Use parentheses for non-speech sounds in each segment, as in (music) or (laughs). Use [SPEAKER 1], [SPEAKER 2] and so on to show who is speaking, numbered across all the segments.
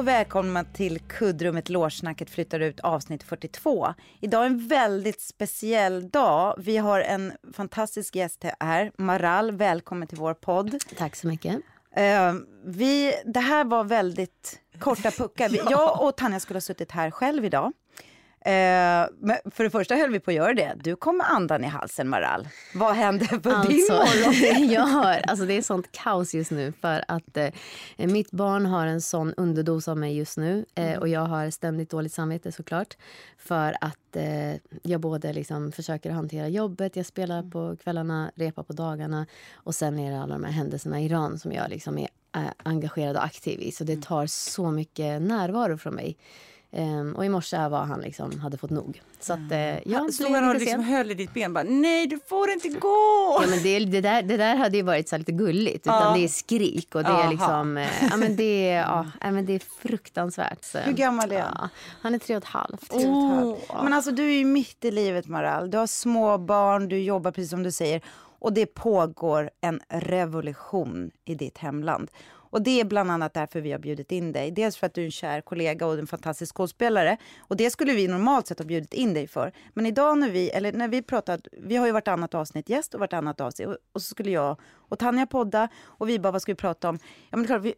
[SPEAKER 1] Och välkomna till kuddrummet Lårsnacket flyttar ut avsnitt 42. Idag är en väldigt speciell dag. Vi har en fantastisk gäst här, Maral. Välkommen till vår podd.
[SPEAKER 2] Tack så mycket.
[SPEAKER 1] Uh, vi, det här var väldigt korta puckar. (laughs) Jag och Tanja skulle ha suttit här själv idag. Eh, men för det första höll vi på att göra det. Du kom med andan i halsen, Maral. Vad hände för
[SPEAKER 2] alltså,
[SPEAKER 1] din morgon? (laughs)
[SPEAKER 2] jag har, alltså det är sånt kaos just nu för att eh, mitt barn har en sån underdos av mig just nu eh, mm. och jag har ständigt dåligt samvete såklart för att eh, jag både liksom försöker hantera jobbet, jag spelar mm. på kvällarna, repar på dagarna och sen är det alla de här händelserna i Iran som jag liksom är eh, engagerad och aktiv i så det mm. tar så mycket närvaro från mig. Um, och i morse var han liksom, hade fått nog. Så att, uh,
[SPEAKER 3] ja, Stod han och liksom höll i ditt ben bara, nej du får inte gå!
[SPEAKER 2] Ja, men det, det, där, det där hade ju varit så lite gulligt. Utan uh. det är skrik och det är liksom, uh, ja, men det, ja, men det är fruktansvärt. Så,
[SPEAKER 1] Hur gammal är
[SPEAKER 2] han? han är tre och ett halvt.
[SPEAKER 1] Oh. Men alltså du är ju mitt i livet Maral. Du har små barn, du jobbar precis som du säger. Och det pågår en revolution i ditt hemland. Och det är bland annat därför vi har bjudit in dig. Dels för att du är en kär kollega och en fantastisk skådespelare. Och det skulle vi normalt sett ha bjudit in dig för. Men idag när vi, eller när vi pratat, vi har ju vartannat avsnitt gäst och vartannat avsnitt. Och, och så skulle jag och Tanja podda och vi bara, vad ska vi prata om? Ja men klart, vi,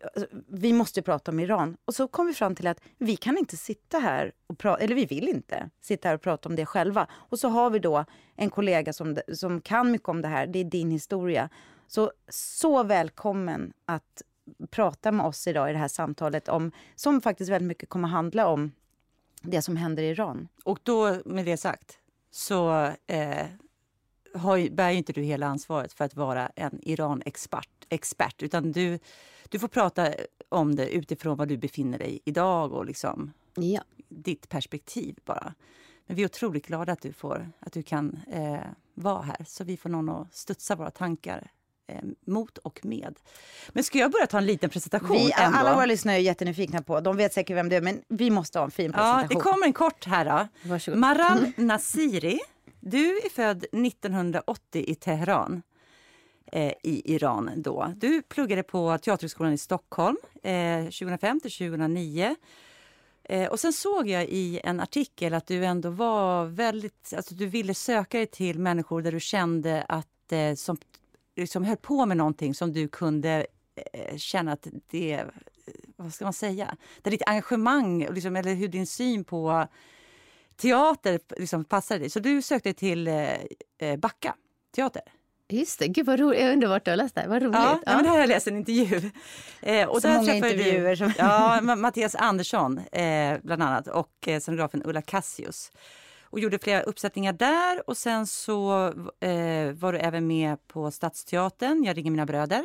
[SPEAKER 1] vi måste prata om Iran. Och så kom vi fram till att vi kan inte sitta här och prata, eller vi vill inte sitta här och prata om det själva. Och så har vi då en kollega som, som kan mycket om det här, det är din historia. Så, så välkommen att prata med oss idag i det här samtalet om, som faktiskt väldigt mycket kommer handla om det som händer i Iran.
[SPEAKER 3] Och då med det sagt så eh, har, bär ju inte du hela ansvaret för att vara en Iran-expert, expert, utan du, du får prata om det utifrån var du befinner dig idag och liksom
[SPEAKER 2] ja.
[SPEAKER 3] ditt perspektiv bara. Men vi är otroligt glada att du, får, att du kan eh, vara här så vi får någon att studsa våra tankar mot och med. Men ska jag börja ta en liten presentation?
[SPEAKER 1] Vi, alla våra lyssnare är jättenyfikna på, de vet säkert vem det är, men vi måste ha en fin presentation.
[SPEAKER 3] Ja, det kommer en kort här då. Varsågod. Maral Nasiri, du är född 1980 i Teheran eh, i Iran då. Du pluggade på Teaterhögskolan i Stockholm eh, 2005 till 2009. Eh, och sen såg jag i en artikel att du ändå var väldigt, alltså du ville söka dig till människor där du kände att eh, som liksom höll på med någonting som du kunde eh, känna att det, vad ska man säga, där ditt engagemang liksom, eller hur din syn på teater liksom passade dig. Så du sökte till eh, eh, Backa teater.
[SPEAKER 2] Just det, gud vad roligt. Jag undrar vart du har läst det Vad roligt.
[SPEAKER 3] Ja, ja. men här har jag läst en intervju.
[SPEAKER 1] Eh, och Så där många intervjuer. Du, som...
[SPEAKER 3] ja, Mattias Andersson eh, bland annat och eh, scenografen Ulla Cassius och gjorde flera uppsättningar där. Och sen så eh, var du även med på Stadsteatern, Jag ringer mina bröder.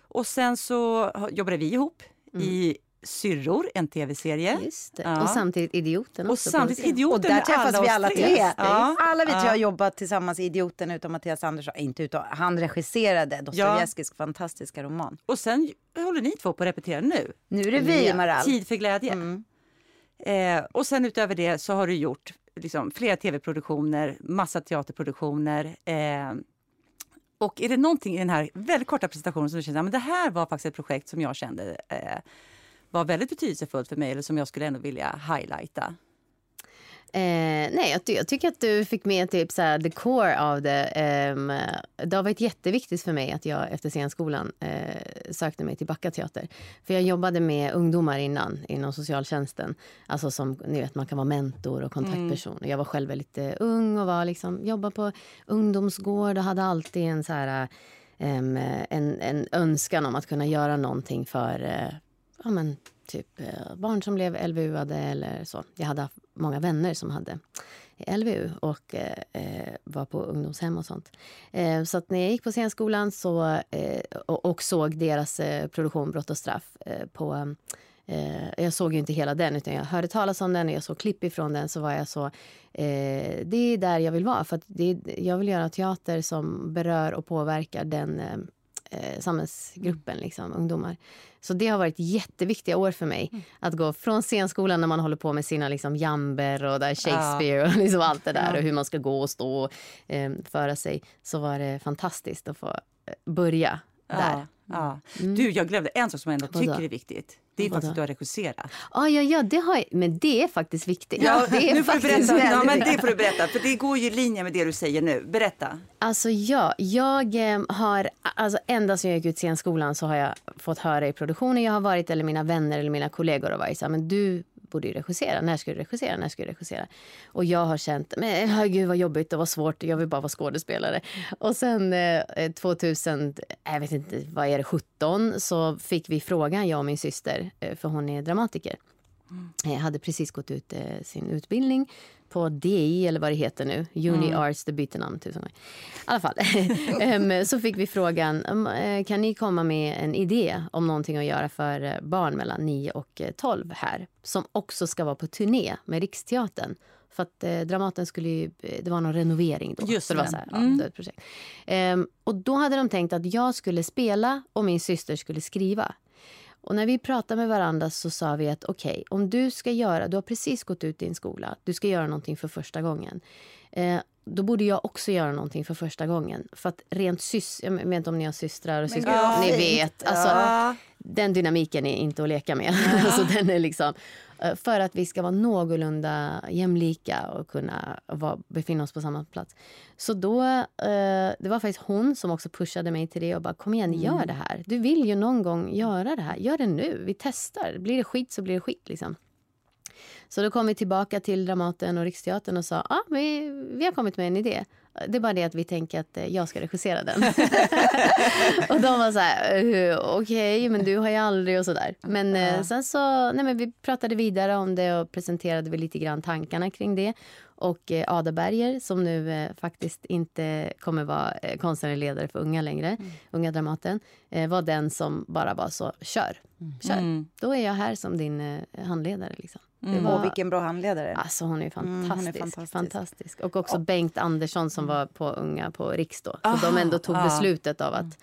[SPEAKER 3] Och sen så jobbade vi ihop mm. i Syrror, en tv-serie.
[SPEAKER 2] Ja. Och samtidigt Idioten.
[SPEAKER 3] Och samtidigt Idioten.
[SPEAKER 1] Och där träffas vi alla tre. Ja. Alla vi tre ja. har jobbat tillsammans i Idioten utom Mattias Andersson. Inte utan, han regisserade Dostojevskijs ja. fantastiska roman.
[SPEAKER 3] Och sen håller ni två på att repetera nu.
[SPEAKER 1] Nu är det vi, Maral.
[SPEAKER 3] Tid för glädje. Mm. Eh, och sen utöver det så har du gjort liksom, flera tv-produktioner, massa teaterproduktioner. Eh, och är det någonting i den här väldigt korta presentationen som du känner att det här var faktiskt ett projekt som jag kände eh, var väldigt betydelsefullt för mig eller som jag skulle ändå vilja highlighta?
[SPEAKER 2] Eh, nej, jag, jag, tycker att du fick med typ så här, the core av det. Um, det har varit jätteviktigt för mig att jag efter scenskolan uh, sökte mig till Backa teater. För jag jobbade med ungdomar innan, inom socialtjänsten. Alltså som ni vet, man kan vara mentor och kontaktperson. Mm. Jag var själv väldigt uh, ung och var liksom, jobbade på ungdomsgård och hade alltid en så här um, en, en önskan om att kunna göra någonting för uh, ja, men, typ eh, barn som blev LVU-ade eller så. Jag hade haft många vänner som hade LVU och eh, eh, var på ungdomshem och sånt. Eh, så att när jag gick på scenskolan så, eh, och, och, såg deras eh, produktion Brott och straff eh, på jag såg ju inte hela den, utan jag hörde talas om den och jag såg klipp ifrån den. Så var jag så, det är där jag vill vara. För det, jag vill göra teater som berör och påverkar den eh, samhällsgruppen, liksom, ungdomar. Så det har varit jätteviktiga år för mig. Mm. Att gå från scenskolan när man håller på med sina liksom, jamber och där Shakespeare ja. och (laughs) liksom allt det där ja. och hur man ska gå och stå och eh, föra sig. Så var det fantastiskt att få eh, börja ja. där.
[SPEAKER 3] Ja. Mm. Du, jag glömde en sak som jag ändå tycker är viktigt. Det är faktiskt att du har regisserat.
[SPEAKER 2] Ah, ja, ja, det har jag, men det är faktiskt viktigt.
[SPEAKER 3] Ja,
[SPEAKER 2] det
[SPEAKER 3] är nu får du berätta. Ja, men det får du berätta, för det går ju i linje med det du säger nu. Berätta.
[SPEAKER 2] Alltså ja, jag eh, har, alltså ända sedan jag gick ut scenskolan så har jag fått höra i produktionen jag har varit eller mina vänner eller mina kollegor har varit så här, men du borde ju regissera. När ska du regissera? När ska du regissera? Och jag har känt, men herregud vad jobbigt och vad svårt. Jag vill bara vara skådespelare. Och sen eh, 2000, jag vet inte, vad är det, 17 så fick vi frågan, jag och min syster, eh, för hon är dramatiker. Mm. Jag hade precis gått ut eh, sin utbildning på DI eller vad det heter nu. Uni mm. Arts, det byter namn tusen gånger. I alla fall. um, (laughs) så fick vi frågan, um, kan ni komma med en idé om någonting att göra för eh, barn mellan 9 och 12 eh, här? Som också ska vara på turné med Riksteatern. För att eh, Dramaten skulle ju, det var någon renovering då.
[SPEAKER 3] Just
[SPEAKER 2] så det.
[SPEAKER 3] Var
[SPEAKER 2] så här, mm. ja, projekt. Um, och då hade de tänkt att jag skulle spela och min syster skulle skriva. Och när vi pratade med varandra så sa vi att okej, okay, om du ska göra, du har precis gått ut din skola, du ska göra någonting för första gången. Eh, då borde jag också göra någonting för första gången. För att rent sys, jag vet inte om ni har systrar och syskon, ja, ni vet. Alltså, ja. Den dynamiken är inte att leka med. Ja. (laughs) alltså, den är liksom, Eh, för att vi ska vara någorlunda jämlika och kunna vara, befinna oss på samma plats. Så då, eh, det var faktiskt hon som också pushade mig till det och bara kom igen, mm. gör det här. Du vill ju någon gång göra det här. Gör det nu, vi testar. Blir det skit så blir det skit liksom. Så då kom vi tillbaka till Dramaten och Riksteatern och sa ah, vi, vi har kommit med en idé. Det är bara det att vi tänker att eh, jag ska regissera den. (laughs) och de var så här, eh, okej, okay, men du har ju aldrig och så där. Men uh. sen så, nej men vi pratade vidare om det och presenterade vi lite grann tankarna kring det. Och Ada Berger, som nu eh, faktiskt inte kommer vara eh, konstnärlig ledare för Unga längre, mm. Unga Dramaten, eh, var den som bara var så, kör, kör. Mm. Då är jag här som din eh, handledare. Liksom.
[SPEAKER 1] Mm. Och vilken bra handledare.
[SPEAKER 2] Alltså hon är fantastisk. Mm, är fantastisk. fantastisk. Och också oh. Bengt Andersson som mm. var på Unga på Riks då. Så de ändå tog ah. beslutet av att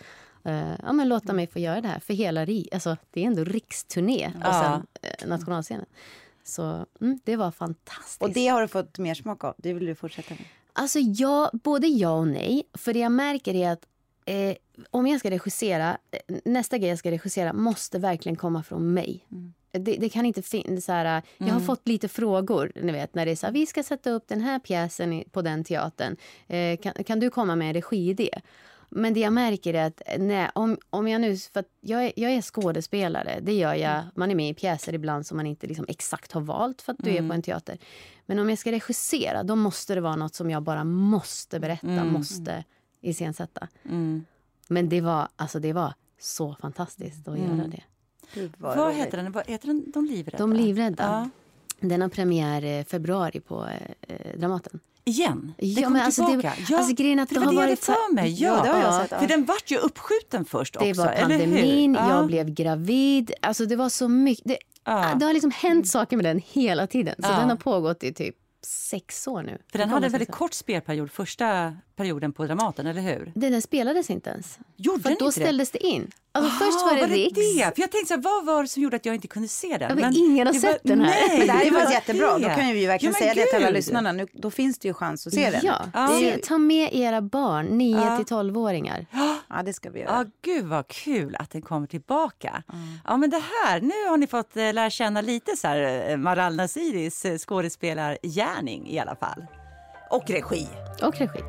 [SPEAKER 2] uh, ja, men låta mig få göra det här för hela ri alltså, Det är ändå riksturné och sen uh, nationalscenen. Så mm, det var fantastiskt.
[SPEAKER 1] Och det har du fått mer smak av? Det vill du fortsätta med?
[SPEAKER 2] Alltså ja, både ja och nej. För det jag märker är att eh, om jag ska regissera, eh, nästa grej jag ska regissera måste verkligen komma från mig. Mm. Det, det, kan inte finnas mm. Jag har mm. fått lite frågor, ni vet, när det är så här, vi ska sätta upp den här pjäsen på den teatern. Eh, kan, kan du komma med en regiidé? Men det jag märker är att nej, om, om jag nu... För jag, är, jag är skådespelare. Det gör jag. Mm. Man är med i pjäser ibland som man inte liksom exakt har valt för att du mm. är på en teater. Men om jag ska regissera, då måste det vara nåt som jag bara måste berätta, mm. måste iscensätta. Mm. Men det var, alltså det var så fantastiskt att mm. göra det.
[SPEAKER 3] Vad, Vad heter den? Vad heter den? De livrädda?
[SPEAKER 2] De livrädda. Ja. Den har premiär i februari på eh, Dramaten.
[SPEAKER 3] Igen?
[SPEAKER 2] Den ja, men alltså
[SPEAKER 3] tillbaka?
[SPEAKER 2] Det, ja, alltså grejen att
[SPEAKER 3] det, det
[SPEAKER 2] har
[SPEAKER 3] var
[SPEAKER 2] varit
[SPEAKER 3] det för mig. Ja, ja, det har jag sett, ja. För den vart ju uppskjuten först
[SPEAKER 2] det
[SPEAKER 3] också,
[SPEAKER 2] var pandemin, jag blev gravid. Alltså det var så mycket. Det, det har liksom hänt saker med den hela tiden. Så den har pågått i typ sex år nu.
[SPEAKER 3] För den hade en väldigt kort spelperiod första perioden på Dramaten, eller hur?
[SPEAKER 2] Den, den spelades inte ens.
[SPEAKER 3] Gjorde
[SPEAKER 2] För
[SPEAKER 3] den
[SPEAKER 2] då
[SPEAKER 3] inte
[SPEAKER 2] ställdes det, det in. Alltså, ah, först var det, var det Riks. Det?
[SPEAKER 3] För jag tänkte så här, vad var det som gjorde att jag inte kunde se den?
[SPEAKER 2] men ingen har sett den här.
[SPEAKER 1] Nej, men det här är faktiskt jättebra. Då kan vi verkligen ja, säga Gud. det till alla lyssnarna. Nu, då finns det ju chans att se den.
[SPEAKER 2] Ja. Ah. Se, ta med era barn, 9 ah. till 12-åringar.
[SPEAKER 1] Ja, det ska vi göra.
[SPEAKER 3] Ah, Gud vad kul att den kommer tillbaka. Mm. Ja, men det här, nu har ni fått eh, lära känna lite så här eh, Maral Nasiris eh, skådespelargärning i alla fall. Och regi.
[SPEAKER 2] Och regi.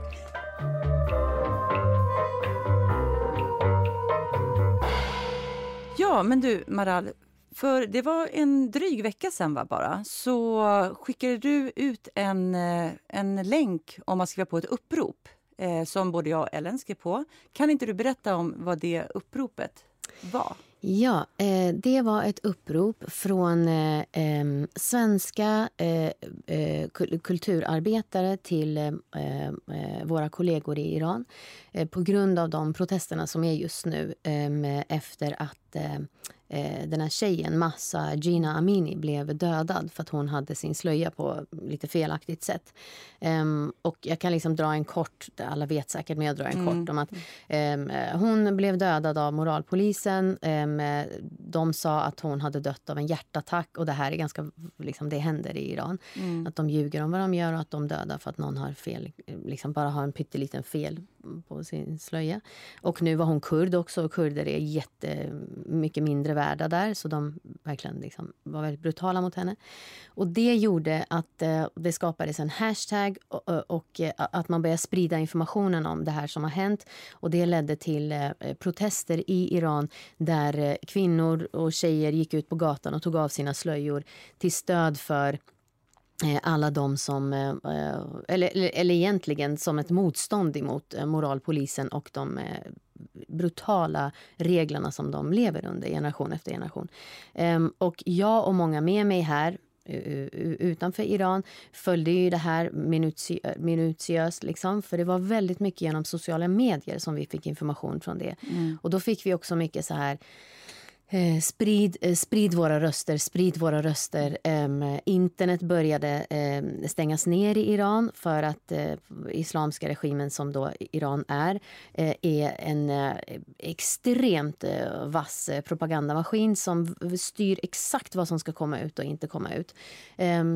[SPEAKER 3] Ja, men du Maral, för det var en dryg vecka sen va, bara, så skickade du ut en, eh, en länk om att skriva på ett upprop eh, som både jag och Ellen skrev på. Kan inte du berätta om vad det uppropet var?
[SPEAKER 2] Ja, eh, det var ett upprop från eh, svenska eh, eh kulturarbetare till eh, eh, våra kollegor i Iran på grund av de protesterna som är just nu efter att eh, den här tjejen, Massa Gina Amini, blev dödad för att hon hade sin slöja på lite felaktigt sätt. Um, och jag kan liksom dra en kort, alla vet säkert, men jag drar en mm. kort om att um, hon blev dödad av moralpolisen. Um, de sa att hon hade dött av en hjärtattack och det här är ganska, liksom, det händer i Iran. Mm. Att de ljuger om vad de gör och att de dödar för att någon har fel, liksom bara har en pytteliten fel på sin slöja. Och nu var hon kurd också och kurder är jättemycket mindre värda där så de verkligen liksom var väldigt brutala mot henne. Och det gjorde att eh, det skapades en hashtag och, eh, och eh, att man började sprida informationen om det här som har hänt. Och det ledde till protester i Iran där kvinnor och tjejer gick ut på gatan och tog av sina slöjor till stöd för alla de som, eh, eh, eller, eller egentligen som ett motstånd emot moralpolisen och de brutala reglerna som de lever under generation efter generation. Ehm, och jag och många med mig här utanför Iran följde ju det här minutiöst. Liksom, för det var väldigt mycket genom sociala medier som vi fick information från det. Mm. Och då fick vi också mycket så här Eh, sprid, eh, sprid våra röster, sprid våra röster. Eh, internet började eh, stängas ner i Iran för att eh, islamska regimen som då Iran är, eh, är en eh, extremt eh, vass eh, propagandamaskin som styr exakt vad som ska komma ut och inte komma ut.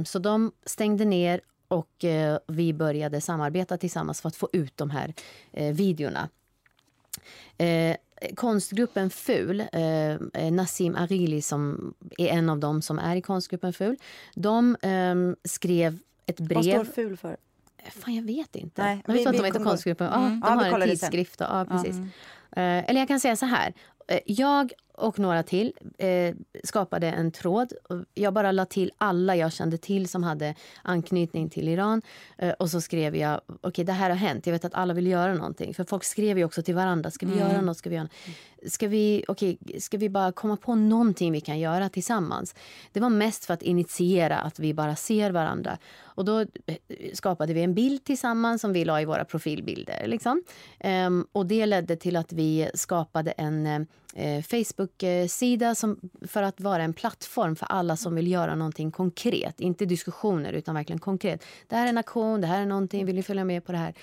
[SPEAKER 2] Så de stängde ner och vi började samarbeta tillsammans för att få ut de här videorna konstgruppen FUL, eh, Nassim Arili som är en av dem som är i konstgruppen FUL, de eh, skrev ett brev. Vad
[SPEAKER 1] står FUL för?
[SPEAKER 2] Fan, jag vet inte. Nej, jag vet vi, de heter konstgruppen. Mm. Ja, de ja, har en tidskrift. Ja, precis. Mm. Eh, eller jag kan säga så här. Eh, jag och några till eh, skapade en tråd. Jag bara la till alla jag kände till som hade anknytning till Iran. Eh, och så skrev jag, okej okay, det här har hänt. Jag vet att alla vill göra någonting. För folk skrev ju också till varandra. Ska vi mm. göra något? Ska vi, göra ska, vi, okay, ska vi bara komma på någonting vi kan göra tillsammans? Det var mest för att initiera att vi bara ser varandra. Och då eh, skapade vi en bild tillsammans som vi la i våra profilbilder. Liksom. Um, och det ledde till att vi skapade en eh, Facebook-sida som, för att vara en plattform för alla som vill göra någonting konkret. Inte diskussioner, utan verkligen konkret. Det här är en aktion, det här är någonting, vill ni följa med på det här?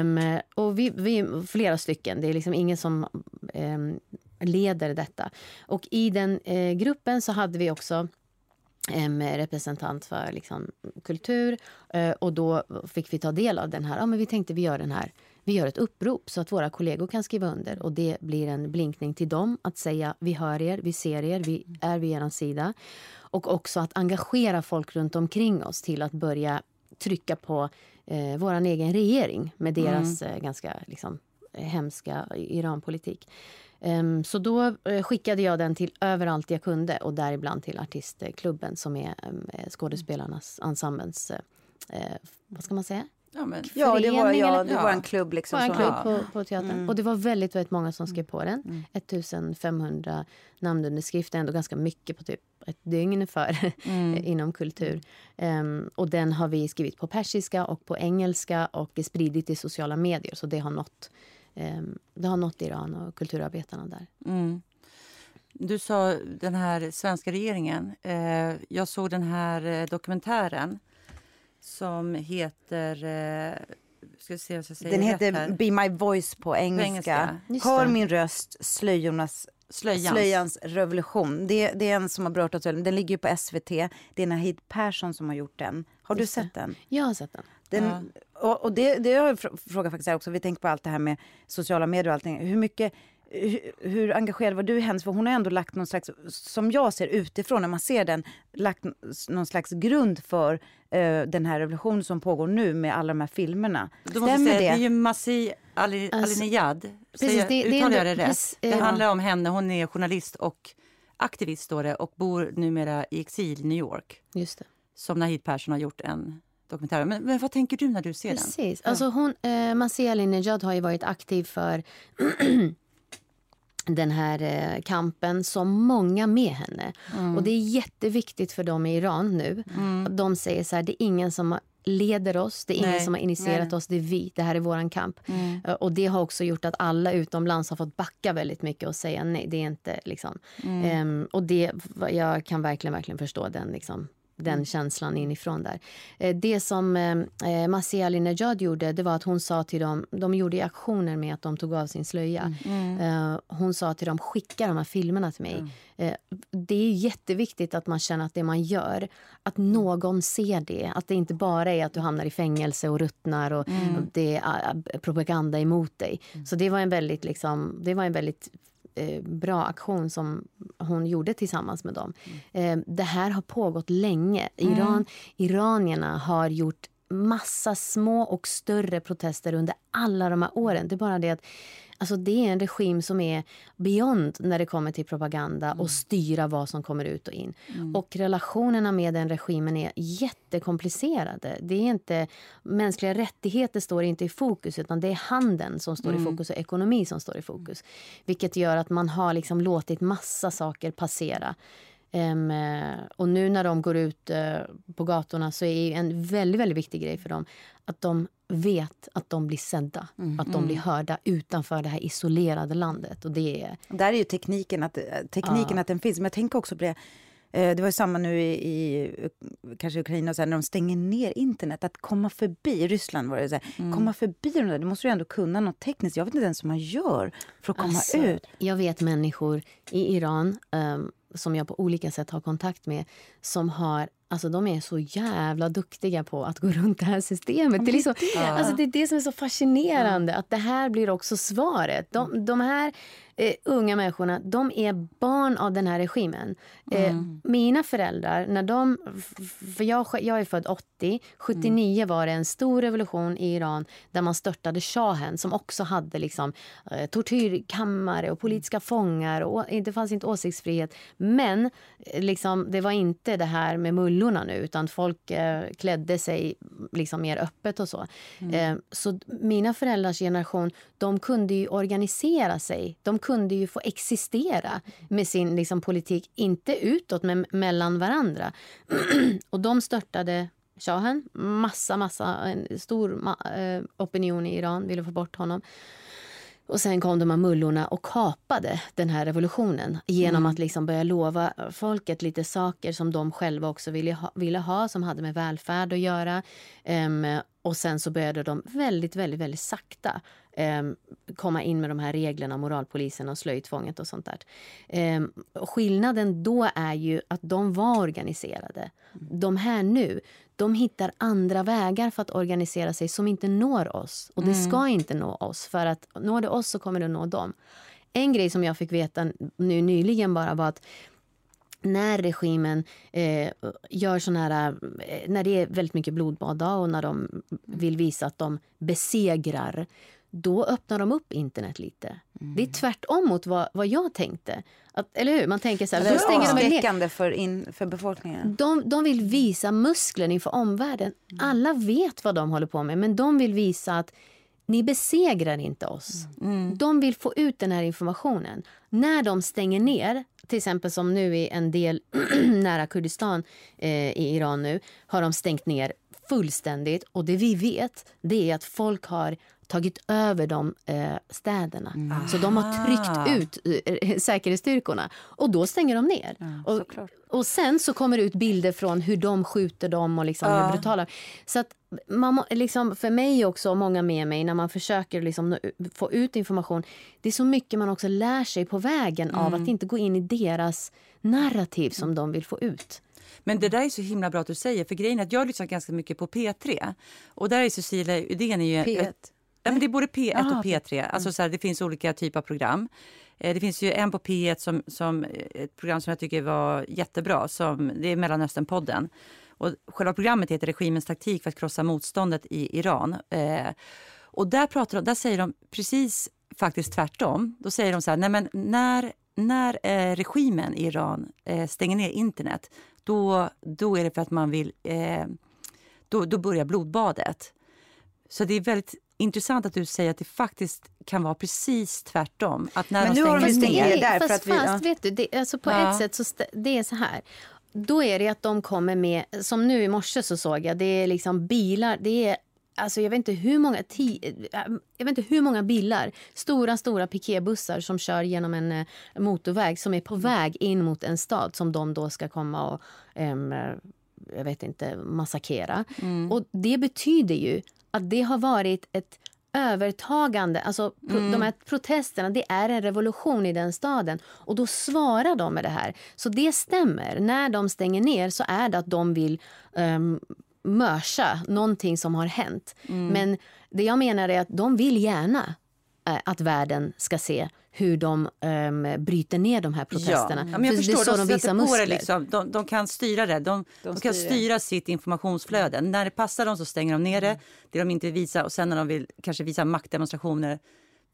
[SPEAKER 2] Um, och vi, vi flera stycken, det är liksom ingen som um, leder detta. Och i den eh, gruppen så hade vi också en representant för liksom, kultur. Eh, och då fick vi ta del av den här. Ja, men vi tänkte vi gör den här vi gör ett upprop så att våra kollegor kan skriva under och det blir en blinkning till dem att säga vi hör er, vi ser er, vi är vid er sida. Och också att engagera folk runt omkring oss till att börja trycka på eh, vår egen regering med mm. deras mm. eh, ganska liksom, hemska Iranpolitik. Um, så då uh, skickade jag den till överallt jag kunde och däribland till artistklubben som är um, skådespelarnas ensemblens, uh, vad ska man säga?
[SPEAKER 1] Ja, men, ja, det var, ja, det var en klubb. Liksom,
[SPEAKER 2] var en klubb på, på teatern. Mm. Och det var väldigt, väldigt många som skrev på den. Mm. 1500 namnunderskrifter, ändå ganska mycket på typ ett dygn för (laughs) mm. inom kultur. Um, och den har vi skrivit på persiska och på engelska och spridit i sociala medier. Så det har nått, um, det har nått Iran och kulturarbetarna där.
[SPEAKER 3] Mm. Du sa den här svenska regeringen. Eh, jag såg den här eh, dokumentären som heter... Eh, ska se vad jag säger
[SPEAKER 1] Den heter här. Be My Voice på engelska. På engelska. Hör min röst, slöjornas Slöjans, Slöjans revolution. Det, det, är en som har berört oss. Den ligger på SVT. Det är Nahid Persson som har gjort den. Har Just du sett den?
[SPEAKER 2] Jag har sett den.
[SPEAKER 1] den ja. Och, och det, det har jag frågat faktiskt också. Vi tänker på allt det här med sociala medier och allting. Hur mycket hur engagerad var du i hennes? För hon har ändå lagt någon slags, som jag ser utifrån när man ser den, lagt någon slags grund för uh, den här revolutionen som pågår nu med alla de här filmerna.
[SPEAKER 3] Stämmer säga, det? Det är ju Masih Ali, alltså, Alinejad. Precis, det, uttalar jag det rätt? Precis, det handlar om henne. Hon är journalist och aktivist står det och bor numera i exil i New York.
[SPEAKER 2] Just det.
[SPEAKER 3] Som Nahid Persson har gjort en dokumentär. Men, men, vad tänker du när du ser
[SPEAKER 2] Precis. den? Precis. Alltså hon, eh, Masih Alinejad har ju varit aktiv för (clears throat) (clears throat) den här eh, kampen som många med henne. Mm. Och det är jätteviktigt för dem i Iran nu. Mm. De säger så här, det är ingen som leder oss, det är ingen nej, som har initierat nej. oss, det är vi. Det här är våran kamp. Mm. Eh, och det har också gjort att alla utomlands har fått backa väldigt mycket och säga nej, det är inte liksom. Um, och det, jag kan verkligen, verkligen förstå den liksom den mm. känslan inifrån där. Eh, det som eh, eh Masih Alinejad gjorde det var att hon sa till dem, de gjorde aktioner med att de tog av sin slöja. Mm. Eh, hon sa till dem, skicka de här filmerna till mig. Mm. Eh, det är jätteviktigt att man känner att det man gör, att någon ser det. Att det inte bara är att du hamnar i fängelse och ruttnar och mm. det är propaganda emot dig. Mm. Så det var en väldigt, liksom, det var en väldigt eh, bra aktion som hon gjorde tillsammans med dem. Mm. Eh, det här har pågått länge. Mm. Iran, mm. Iranierna har gjort massa små och större protester under alla de här åren. Det är bara det att Alltså det är en regim som är beyond när det kommer till propaganda mm. och styra vad som kommer ut och in. Mm. Och relationerna med den regimen är jättekomplicerade. Det är inte, mänskliga rättigheter står inte i fokus utan det är handeln som står mm. i fokus och ekonomi som står i fokus. Vilket gör att man har liksom låtit massa saker passera. Um, och nu när de går ut uh, på gatorna så är en väldigt, väldigt viktig grej för dem att de vet att de blir sedda, mm. att de blir mm. hörda utanför det här isolerade landet. Och det är...
[SPEAKER 1] Där är ju tekniken, att, tekniken ja. att den finns. Men jag tänker också på det eh, det var ju samma nu i, i kanske Ukraina, så här, när de stänger ner internet. Att komma förbi, Ryssland var det så här, mm. komma förbi de där, du måste ju ändå kunna något tekniskt. Jag vet inte ens hur man gör för att komma alltså, ut.
[SPEAKER 2] Jag vet människor i Iran um, som jag på olika sätt har kontakt med som har Alltså de är så jävla duktiga på att gå runt det här systemet. Det är, liksom, alltså det, är det som är så fascinerande, att det här blir också svaret. De, de här eh, unga människorna, de är barn av den här regimen. Eh, mm. Mina föräldrar, när de... För jag, jag är född 80. 79 mm. var det en stor revolution i Iran där man störtade shahen som också hade liksom, eh, tortyrkammare och politiska fångar. Och, det fanns inte åsiktsfrihet. Men eh, liksom, det var inte det här med mullorna nu utan folk eh, klädde sig liksom mer öppet och så. Mm. Eh, så mina föräldrars generation, de kunde ju organisera sig. De kunde ju få existera med sin liksom, politik, inte utåt men mellan varandra. (clears throat) och de störtade shahen, massa, massa, en stor eh, opinion i Iran ville få bort honom. Och sen kom de här mullorna och kapade den här revolutionen genom mm. att liksom börja lova folket lite saker som de själva också ville ha, ville ha som hade med välfärd att göra. Um, och sen så började de väldigt, väldigt, väldigt sakta um, komma in med de här reglerna, moralpolisen och slöjtvånget och sånt där. Um, skillnaden då är ju att de var organiserade. Mm. De här nu, de hittar andra vägar för att organisera sig som inte når oss. Och det mm. ska inte nå oss, för att når det oss så kommer det nå dem. En grej som jag fick veta nu nyligen bara var att när regimen eh, gör såna här... Eh, när det är väldigt mycket blodbad och när de vill visa att de besegrar då öppnar de upp internet lite. Mm. Det är tvärtom mot vad, vad jag tänkte. Att, eller hur? Man tänker så här,
[SPEAKER 1] det är avskräckande för, in, för befolkningen.
[SPEAKER 2] De, de vill visa musklen inför omvärlden. Mm. Alla vet vad de håller på med, men de vill visa att ni besegrar inte oss. Mm. De vill få ut den här informationen. När de stänger ner, till exempel som nu i en del (clears throat) nära Kurdistan eh, i Iran nu, har de stängt ner fullständigt. Och det vi vet, det är att folk har tagit över de eh, städerna. Mm. Så de har tryckt ut eh, (laughs) säkerhetsstyrkorna. Och då stänger de ner. Ja, och, och sen så kommer det ut bilder från hur de skjuter dem och liksom ja. brutala. Så att man, liksom, för mig också och många med mig när man försöker liksom få ut information. Det är så mycket man också lär sig på vägen mm. av att inte gå in i deras narrativ som de vill få ut.
[SPEAKER 3] Men det där är så himla bra att du säger, för grejen är att jag lyssnar ganska mycket på P3 och där är Cecilia Uddén är ju
[SPEAKER 1] P1.
[SPEAKER 3] Ja, men det är både P1 Aha, och P3. Alltså, mm. så här, det finns olika typer av program. Eh, det finns ju en på P1 som, som ett program som jag tycker var jättebra. Som, det är Mellanösternpodden. Och själva programmet heter Regimens taktik för att krossa motståndet i Iran. Eh, och där, pratar de, där säger de precis faktiskt tvärtom. Då säger de så här, nej men när, när eh, regimen i Iran eh, stänger ner internet, då, då är det för att man vill... Eh, då, då börjar blodbadet. Så det är väldigt intressant att du säger att det faktiskt kan vara precis tvärtom. Att när
[SPEAKER 2] Men
[SPEAKER 3] de
[SPEAKER 2] nu har de stänger det där. Fast, för att vi, fast, vet du, det, alltså på ja. ett sätt så det är så här. Då är det att de kommer med, som nu i morse så såg jag, det är liksom bilar, det är Alltså jag vet inte hur många, tio, jag vet inte hur många bilar, stora stora piketbussar som kör genom en eh, motorväg som är på väg in mot en stad som de då ska komma och um, jag vet inte, massakera. Mm. Och det betyder ju att det har varit ett övertagande, alltså mm. de här protesterna, det är en revolution i den staden. Och då svarar de med det här. Så det stämmer. När de stänger ner så är det att de vill um, mörsa någonting som har hänt. Mm. Men det jag menar är att de vill gärna att världen ska se hur de um, bryter ner de här protesterna.
[SPEAKER 3] Ja. Men jag För förstår, det är så de, de muskler. Liksom. De, de, kan styra det. De, de, de kan styra sitt informationsflöde. Mm. När det passar dem så stänger de ner det, det de inte vill visa. Och sen när de vill kanske visa maktdemonstrationer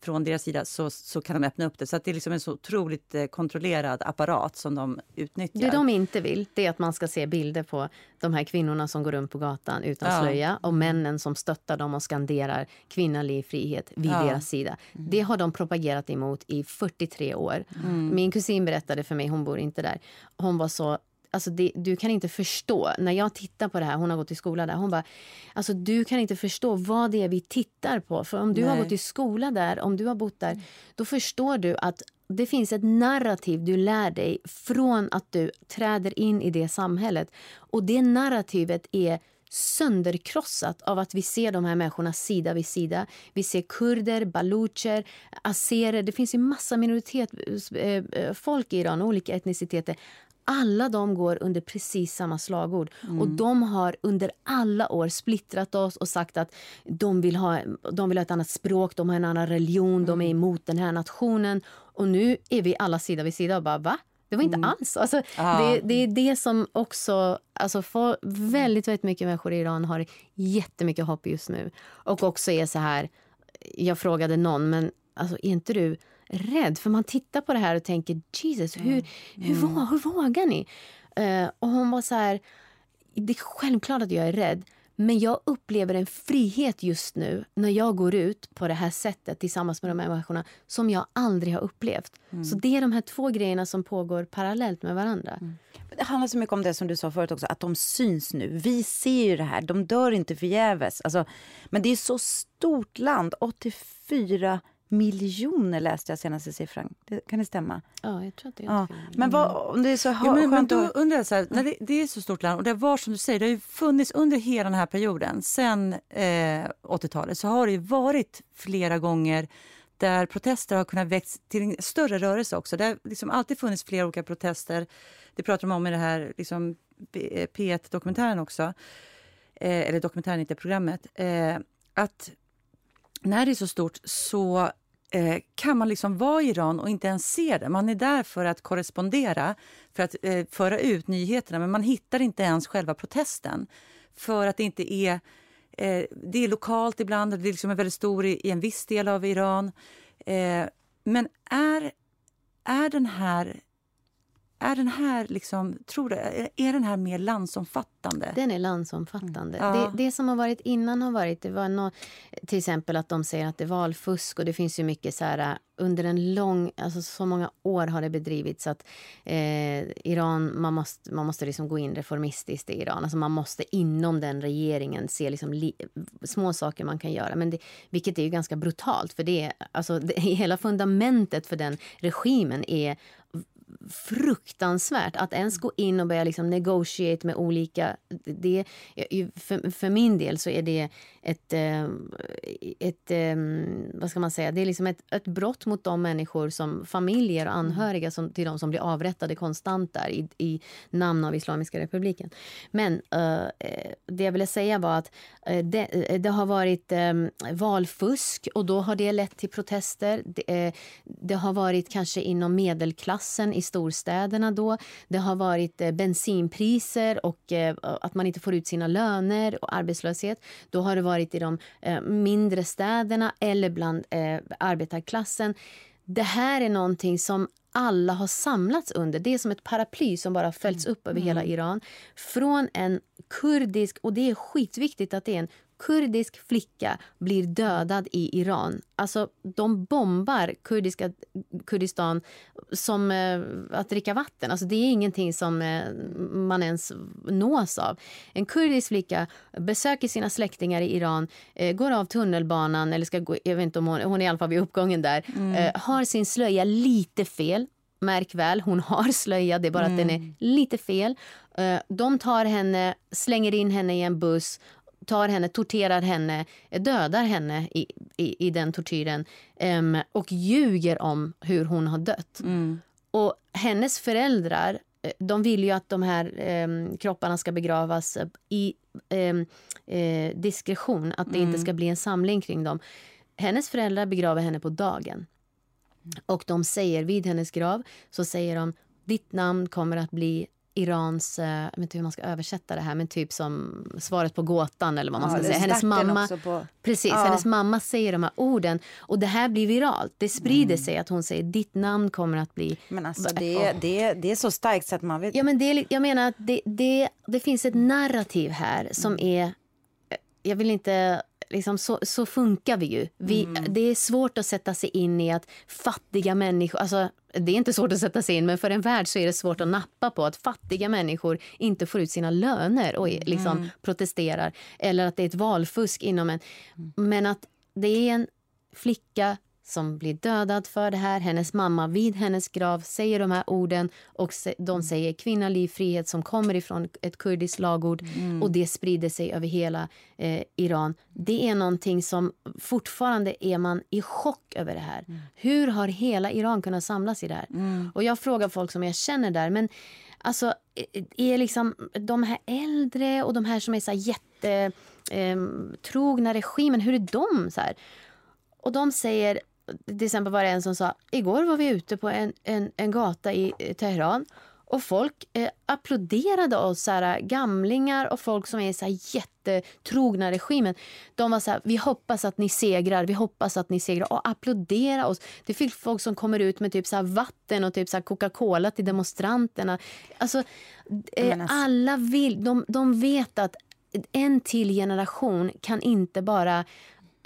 [SPEAKER 3] från deras sida så, så kan de öppna upp det. Så det är liksom en så otroligt eh, kontrollerad apparat som de utnyttjar.
[SPEAKER 2] Det de inte vill det är att man ska se bilder på de här kvinnorna som går runt på gatan utan ja. slöja och männen som stöttar dem och skanderar kvinnlig frihet vid ja. deras sida. Mm. Det har de propagerat emot i 43 år. Mm. Min kusin berättade för mig, hon bor inte där, hon var så Alltså det, du kan inte förstå. När jag tittar på det här, hon har gått i skola där. Hon bara, alltså du kan inte förstå vad det är vi tittar på. För om du Nej. har gått i skola där, om du har bott där, då förstår du att det finns ett narrativ du lär dig från att du träder in i det samhället. Och det narrativet är sönderkrossat av att vi ser de här människorna sida vid sida. Vi ser kurder, balucher, azerer. Det finns ju massa minoritetsfolk eh, i Iran, olika etniciteter alla de går under precis samma slagord. Mm. Och de har under alla år splittrat oss och sagt att de vill ha, de vill ha ett annat språk, de har en annan religion, mm. de är mm. emot den här nationen. Och nu är vi alla sida vid sida och bara va? Det var inte mm. alls. Alltså, det, det, är det som också... Alltså, för väldigt, väldigt mycket människor i Iran har jättemycket hopp just nu. Och också är så här... Jag frågade någon, men alltså, är inte du rädd. För man tittar på det här och tänker Jesus, hur, mm. hur, hur, hur vågar ni? Uh, och hon var så här, det är självklart att jag är rädd. Men jag upplever en frihet just nu när jag går ut på det här sättet tillsammans med de här människorna som jag aldrig har upplevt. Mm. Så det är de här två grejerna som pågår parallellt med varandra. Mm.
[SPEAKER 1] Det handlar så mycket om det som du sa förut också, att de syns nu. Vi ser ju det här, de dör inte förgäves. Alltså, men det är så stort land, 84 miljoner läste jag senaste siffran. Det, kan det stämma?
[SPEAKER 2] Ja, jag tror att det är ja.
[SPEAKER 1] Men vad, om det är så
[SPEAKER 3] ja, men, men då undrar jag så här, när det, det, är så stort land och det var som du säger, det har ju funnits under hela den här perioden, sen eh, 80-talet, så har det ju varit flera gånger där protester har kunnat växa till en större rörelse också. Det har liksom alltid funnits flera olika protester. Det pratar de om i det här liksom, P1-dokumentären också. Eh, eller dokumentären, inte programmet. Eh, att när det är så stort så eh, kan man liksom vara i Iran och inte ens se det. Man är där för att korrespondera, för att eh, föra ut nyheterna men man hittar inte ens själva protesten. För att det inte är... Eh, det är lokalt ibland, det liksom är väldigt stor i, i en viss del av Iran. Eh, men är, är den här är den här liksom, tror du, är den här mer landsomfattande?
[SPEAKER 2] Den är landsomfattande. Mm. Ja. Det, det, som har varit innan har varit, det var no, till exempel att de säger att det är valfusk och det finns ju mycket så här under en lång, alltså så många år har det bedrivits att eh, Iran, man måste, man måste liksom gå in reformistiskt i Iran. Alltså man måste inom den regeringen se liksom li, små saker man kan göra. Men det, vilket är ju ganska brutalt för det, alltså det, (laughs) hela fundamentet för den regimen är fruktansvärt att ens gå in och börja liksom negotiate med olika... Det, för, för min del så är det ett, eh, ett, eh, vad ska man säga, det är liksom ett, ett brott mot de människor som familjer och anhöriga som, till de som blir avrättade konstant där i, i namn av Islamiska republiken. Men uh, det jag ville säga var att det, det, har varit um, valfusk och då har det lett till protester. Det, det, har varit kanske inom medelklassen i storstäderna då. Det har varit bensinpriser och att man inte får ut sina löner och arbetslöshet. Då har det varit i de eh, mindre städerna eller bland eh, arbetarklassen. Det här är någonting som alla har samlats under. Det är som ett paraply som bara följts upp över hela mm. Iran. Från en kurdisk, och det är skitviktigt att det är en kurdisk flicka blir dödad i Iran. Alltså, de bombar kurdiska, Kurdistan som eh, att dricka vatten. Alltså, det är ingenting som eh, man ens nås av. En kurdisk flicka besöker sina släktingar i Iran, eh, går av tunnelbanan, eller ska gå, jag vet inte om hon, hon är i alla fall vid uppgången där, mm. Eh, har sin slöja lite fel. Märk väl, hon har slöja, det är bara mm. att den är mm. lite fel. Eh, de tar henne, slänger in henne i en buss tar henne, torterar henne, dödar henne i, i, i den tortyren um, och ljuger om hur hon har dött. Mm. Och hennes föräldrar eh, de vill ju att de här um, kropparna ska begravas i um, uh, diskretion, att det mm. inte ska bli en samling kring dem. Hennes föräldrar begraver henne på dagen. Och de säger vid hennes grav så säger de ditt namn kommer att bli Irans, eh, jag vet inte hur man ska översätta det här, men typ som svaret på gåtan eller vad man ja, ska säga. Hennes mamma, på... precis, ja. hennes mamma säger de här orden och det här blir viralt. Det sprider mm. sig att hon säger ditt namn kommer att bli...
[SPEAKER 1] Men alltså det, oh. det, det är så starkt så att man vet...
[SPEAKER 2] Ja men det, jag menar att det, det, det finns ett narrativ här som mm. är jag vill inte liksom, så, så funkar vi ju. Vi, mm. Det är svårt att sätta sig in i att fattiga människor... Alltså, det är inte svårt att sätta sig in, men för en värld så är det svårt att nappa på att fattiga människor inte får ut sina löner och liksom mm. protesterar. Eller att det är ett valfusk inom en... Men att det är en flicka som blir dödad för det här. Hennes mamma vid hennes grav säger de här orden och de mm. säger kvinna, liv, frihet som kommer ifrån ett kurdiskt lagord mm. och det sprider sig över hela eh, Iran. Det är någonting som fortfarande är man i chock över det här. Mm. Hur har hela Iran kunnat samlas i det här? Mm. Och jag frågar folk som jag känner där, men alltså är liksom de här äldre och de här som är så här jätte eh, regimen, hur är de? så här? Och de säger till exempel var det en som sa, igår var vi ute på en, en, en gata i Teheran och folk eh, applåderade oss, så här, gamlingar och folk som är så här, jättetrogna regimen. De var så här, vi hoppas att ni segrar, vi hoppas att ni segrar och applådera oss. Det finns folk som kommer ut med typ så här, vatten och typ så Coca-Cola till demonstranterna. Alltså, eh, alla vill, de, de vet att en till generation kan inte bara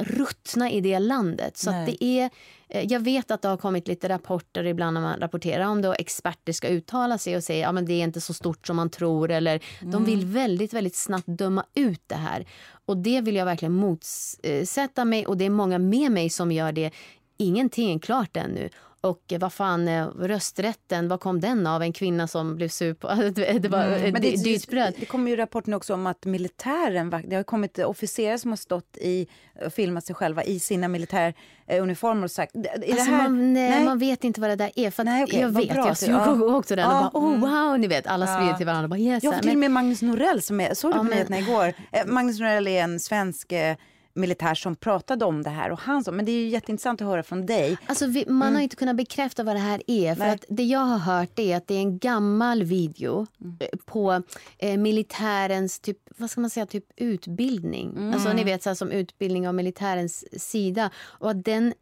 [SPEAKER 2] ruttna i det landet. Så det är, eh, jag vet att det har kommit lite rapporter ibland när man rapporterar om det och experter ska uttala sig och säga att ja, det är inte så stort som man tror. Eller mm. De vill väldigt, väldigt snabbt döma ut det här. Och det vill jag verkligen motsätta mig och det är många med mig som gör det. Ingenting är klart ännu. Och vad fan, eh, rösträtten, vad kom den av? En kvinna som blev sur på... (laughs) Det var mm. Men det, dyrt bröd.
[SPEAKER 1] Det kommer ju rapporter också om att militären... Det har kommit officerare som har stått i och filmat sig själva i sina militäruniformer och sagt...
[SPEAKER 2] Alltså här... man, nej, nej, man vet inte vad det där är. För nej, okay, jag vet, bra, jag såg ja. också den ja. och bara oh wow, ni vet, alla sprider ja. till varandra. Bara, yes,
[SPEAKER 1] jag till och med Magnus Norell, som är, såg du på ja, nyheterna igår? Eh, Magnus Norell är en svensk eh, militär som pratade om det här. Och han sa, men det är ju jätteintressant att höra från dig.
[SPEAKER 2] Alltså, vi, man mm. har inte kunnat bekräfta vad det här är. För att Det jag har hört är att det är en gammal video mm. Eh, på eh, militärens typ, vad ska man säga, typ utbildning. Mm. Alltså, ni vet, så här, som utbildning av militärens sida. Och att den, uh,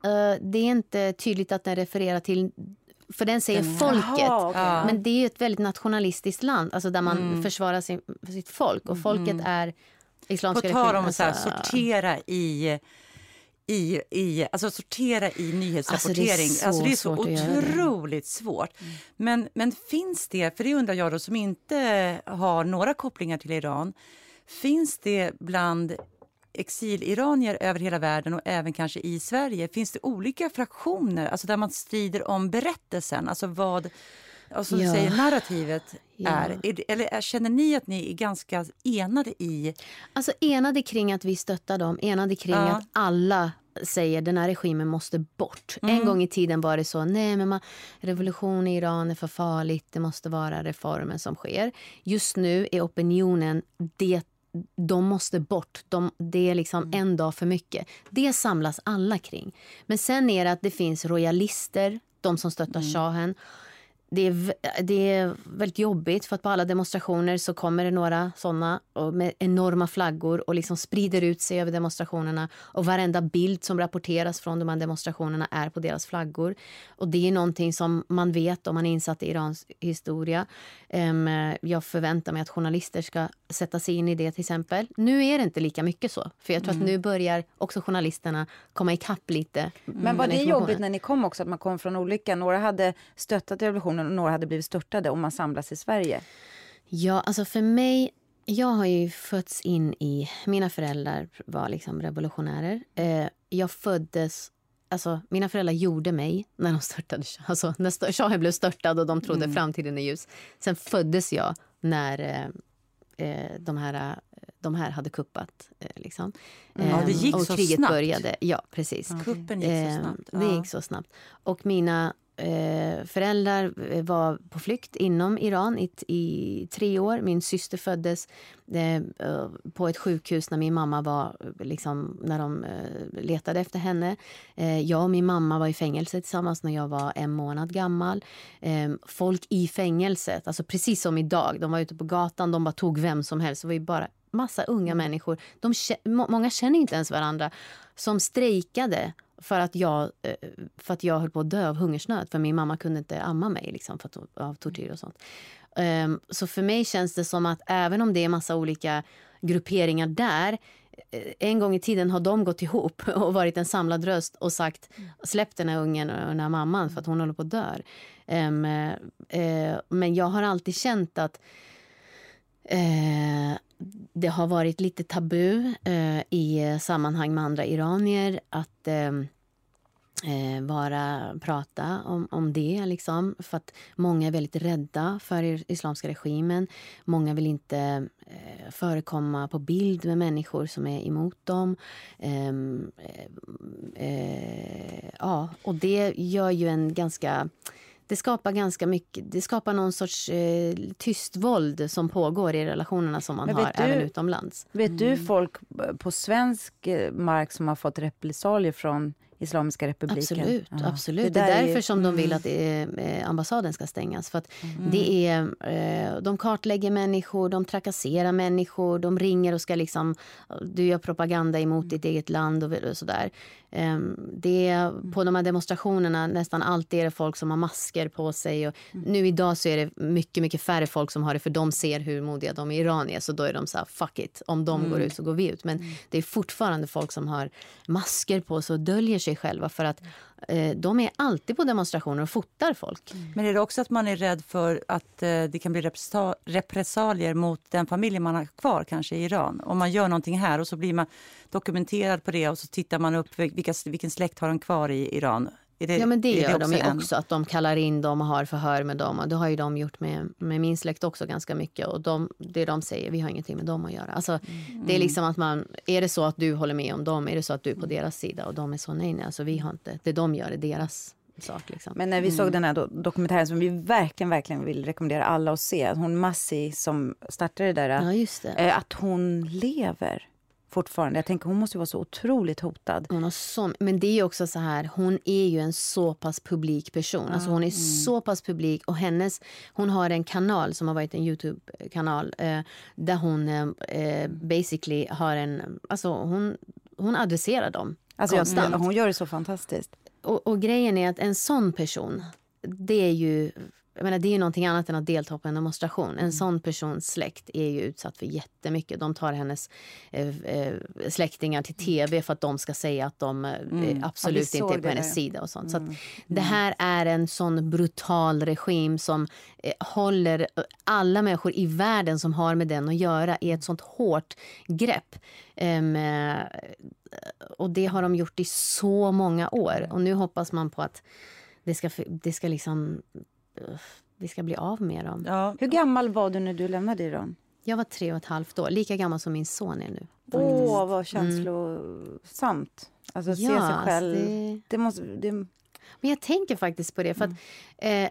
[SPEAKER 2] det är inte tydligt att den refererar till för den säger den, folket. Aha, okay. Men det är ett väldigt nationalistiskt land alltså där man mm. försvarar sin, sitt folk. Och folket mm. är
[SPEAKER 3] Islamska På tal om att alltså, sortera i i, i, alltså sortera i nyhetsrapportering. Alltså det är så, alltså det är så otroligt svårt. Mm. Men, men finns det, för det undrar jag då som inte har några kopplingar till Iran, finns det bland exiliranier över hela världen och även kanske i Sverige, finns det olika fraktioner alltså där man strider om berättelsen? Alltså vad alltså, ja. säger narrativet ja. är, Eller känner ni att ni är ganska enade i...
[SPEAKER 2] Alltså enade kring att vi stöttar dem, enade kring ja. att alla säger den här regimen måste bort. Mm. En gång i tiden var det så, nej men man, revolution i Iran är för farligt, det måste vara reformer som sker. Just nu är opinionen det de måste bort. De, det är liksom mm. en dag för mycket. Det samlas alla kring. Men sen är det att det finns royalister, de som stöttar mm. shahen det är, det är väldigt jobbigt för att på alla demonstrationer så kommer det några såna med enorma flaggor och liksom sprider ut sig över demonstrationerna. Och varenda bild som rapporteras från de här demonstrationerna är på deras flaggor. Och det är någonting som man vet om man är insatt i Irans historia. Um, jag förväntar mig att journalister ska sätta sig in i det till exempel. Nu är det inte lika mycket så. För jag tror mm. att nu börjar också journalisterna komma ikapp lite.
[SPEAKER 1] Men var det jobbigt när ni kom också, att man kom från olika? Några hade stöttat revolutionen några hade blivit störtade om man samlas i Sverige?
[SPEAKER 2] Ja, alltså för mig jag har ju fötts in i... Mina föräldrar var liksom revolutionärer. Eh, jag föddes... Alltså, mina föräldrar gjorde mig när de störtade. Alltså, när shahen blev störtad och de trodde mm. framtiden är ljus. Sen föddes jag när eh, eh de här de här hade kuppat. Eh, liksom.
[SPEAKER 3] Mm. Ja, det gick
[SPEAKER 2] och
[SPEAKER 3] så
[SPEAKER 2] kriget
[SPEAKER 3] snabbt.
[SPEAKER 2] började. Ja, precis.
[SPEAKER 3] Kuppen gick så snabbt.
[SPEAKER 2] Ja. Det gick så snabbt. Och mina eh, föräldrar eh, var på flykt inom Iran i, i tre år. Min syster föddes eh, på ett sjukhus när min mamma var, liksom, när de eh, letade efter henne. Eh, jag och min mamma var i fängelse tillsammans när jag var en månad gammal. Eh, folk i fängelset, alltså precis som idag, de var ute på gatan, de bara tog vem som helst. Det var bara massa unga människor, de, många känner inte ens varandra, som strejkade för att jag, eh, för att jag höll på att dö av hungersnöd. För min mamma kunde inte amma mig liksom, för att, av tortyr och sånt. Um, så för mig känns det som att även om det är massa olika grupperingar där eh, en gång i tiden har de gått ihop (laughs) och varit en samlad röst och sagt släpp den här ungen och den här mamman för att hon håller på att dö. Um, uh, men jag har alltid känt att uh, det har varit lite tabu eh, i sammanhang med andra iranier att eh, eh, vara, prata om, om det. Liksom, för att Många är väldigt rädda för islamska regimen. Många vill inte eh, förekomma på bild med människor som är emot dem. Ehm, eh, eh, ja, och det gör ju en ganska det skapar ganska mycket, det skapar någon sorts eh, tyst våld som pågår i relationerna som man har du, även utomlands.
[SPEAKER 1] Vet du mm. folk på svensk eh, mark som har fått repressalier från Islamiska republiken.
[SPEAKER 2] Absolut. Ja. absolut. Det, det är därför är... som de vill att eh, ambassaden ska stängas. För att mm. det är, eh, de kartlägger människor, de trakasserar människor, de ringer och ska liksom... Du gör propaganda emot mm. ditt eget land och, sådär. Eh, det är, på de här demonstrationerna nästan alltid är det folk som har masker på sig. Och mm. Nu idag så är det mycket, mycket färre folk som har det för de ser hur modiga de i Iran är. Så då är de så här, fuck it. Om de går mm. ut så går vi ut. Men mm. det är fortfarande folk som har masker på sig och döljer sig sig själva för att eh, de är alltid på demonstrationer och fotar folk.
[SPEAKER 3] Mm. Men är det också att man är rädd för att eh, det kan bli repressalier mot den familj man har kvar kanske i Iran? Om man gör någonting här och så blir man dokumenterad på det och så tittar man upp vilka, vilken släkt har de kvar i Iran
[SPEAKER 2] det, ja men det, det gör de ju en... också, att de kallar in dem och har förhör med dem. Och det har ju de gjort med, med min släkt också ganska mycket. Och de, det de säger, vi har ingenting med dem att göra. Alltså, mm. Det är liksom att man, är det så att du håller med om dem, är det så att du är på deras sida och de är så nej nej, alltså vi har inte, det de gör är deras sak. Liksom.
[SPEAKER 1] Men när vi mm. såg den här do dokumentären som vi verkligen, verkligen vill rekommendera alla att se, hon Massi som startade det där,
[SPEAKER 2] ja, det.
[SPEAKER 1] Eh, att hon lever fortfarande. Jag tänker hon måste vara så otroligt hotad.
[SPEAKER 2] Hon har så, men det är också så här, hon är ju en så pass publik person. Mm. Alltså hon är mm. så pass publik och hennes, hon har en kanal som har varit en Youtube-kanal eh, där hon eh, basically har en, alltså hon, hon adresserar dem
[SPEAKER 1] alltså konstant. Jag, hon gör det så fantastiskt.
[SPEAKER 2] Och, och grejen är att en sån person, det är ju jag menar, det är någonting annat än att delta på en demonstration. En mm. sån persons släkt är ju utsatt för jättemycket. De tar hennes eh, eh släktingar till tv för att de ska säga att de eh, mm. absolut ja, inte är på hennes sida. och sånt. Mm. Så Det här är en sån brutal regim som eh, håller alla människor i världen som har med den att göra i ett sånt hårt grepp. Um, och det har de gjort i så många år. Och nu hoppas man på att det ska, det ska liksom vi ska bli av med dem.
[SPEAKER 1] Ja. Hur gammal var du när du lämnade Iran?
[SPEAKER 2] Jag var tre och ett halvt år, lika gammal som min son är nu.
[SPEAKER 1] Åh, oh, vad känslosamt. Alltså, se ja, sig själv. Det... det... måste, det...
[SPEAKER 2] Men jag tänker faktiskt på det. för att, mm. eh,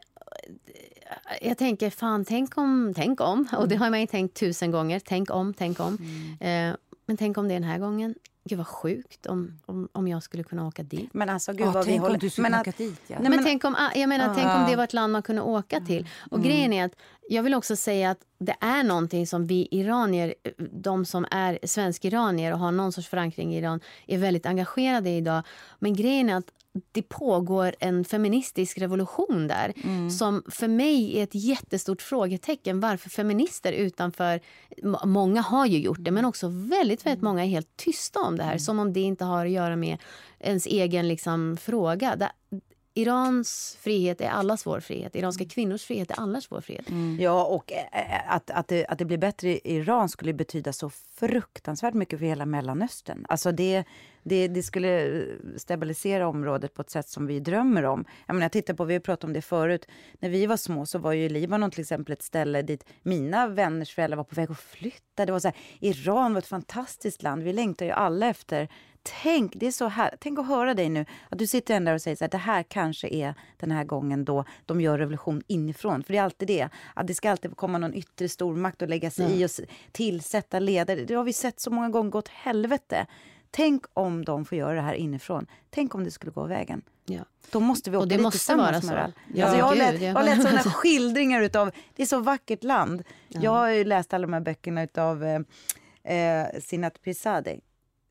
[SPEAKER 2] jag tänker, fan, tänk om, tänk om. Och det har man ju tänkt tusen gånger. Tänk om, tänk om. Mm. Eh, men tänk om det är den här gången. Gud vad sjukt om, om, om jag skulle kunna åka dit.
[SPEAKER 1] Men alltså gud oh, vad vi
[SPEAKER 3] håller... om du skulle men åka dit. Ja.
[SPEAKER 2] Nej, men, tänk om, ah, jag menar, oh, tänk om det var ett land man kunde åka till. Och mm. grejen är att jag vill också säga att det är någonting som vi iranier, de som är svensk-iranier och har någon sorts förankring i Iran, är väldigt engagerade i idag. Men grejen är att det pågår en feministisk revolution där mm. som för mig är ett jättestort frågetecken. Varför feminister utanför... Många har ju gjort det, men också väldigt, väldigt många är helt tysta om det här. Mm. Som om det inte har att göra med ens egen liksom, fråga. Irans frihet är allas vår frihet. Iranska kvinnors frihet är allas vår frihet.
[SPEAKER 1] Mm. Ja, och äh, att, att, det, att det blir bättre i Iran skulle betyda så fruktansvärt mycket för hela Mellanöstern. Alltså det, det, det skulle stabilisera området på ett sätt som vi drömmer om. Jag menar, jag tittar på, vi har pratat om det förut. När vi var små så var ju Libanon till exempel ett ställe dit mina vänners föräldrar var på väg att flytta. Det var så här, Iran var ett fantastiskt land. Vi längtar ju alla efter Tänk, det är så här, tänk att höra dig nu, att du sitter där och säger att det här kanske är den här gången då de gör revolution inifrån. För det är alltid det, att det ska alltid komma någon yttre stormakt och lägga sig mm. i och tillsätta ledare. Det har vi sett så många gånger gått helvete. Tänk om de får göra det här inifrån. Tänk om det skulle gå vägen. Ja. Då måste vi åka
[SPEAKER 2] och det
[SPEAKER 1] dit
[SPEAKER 2] måste
[SPEAKER 1] tillsammans
[SPEAKER 2] vara så.
[SPEAKER 1] Ja, alltså jag, har läst, jag har läst sådana (laughs) skildringar utav, det är så vackert land. Ja. Jag har läst alla de här böckerna utav eh, eh, Sinat Pirzadeh.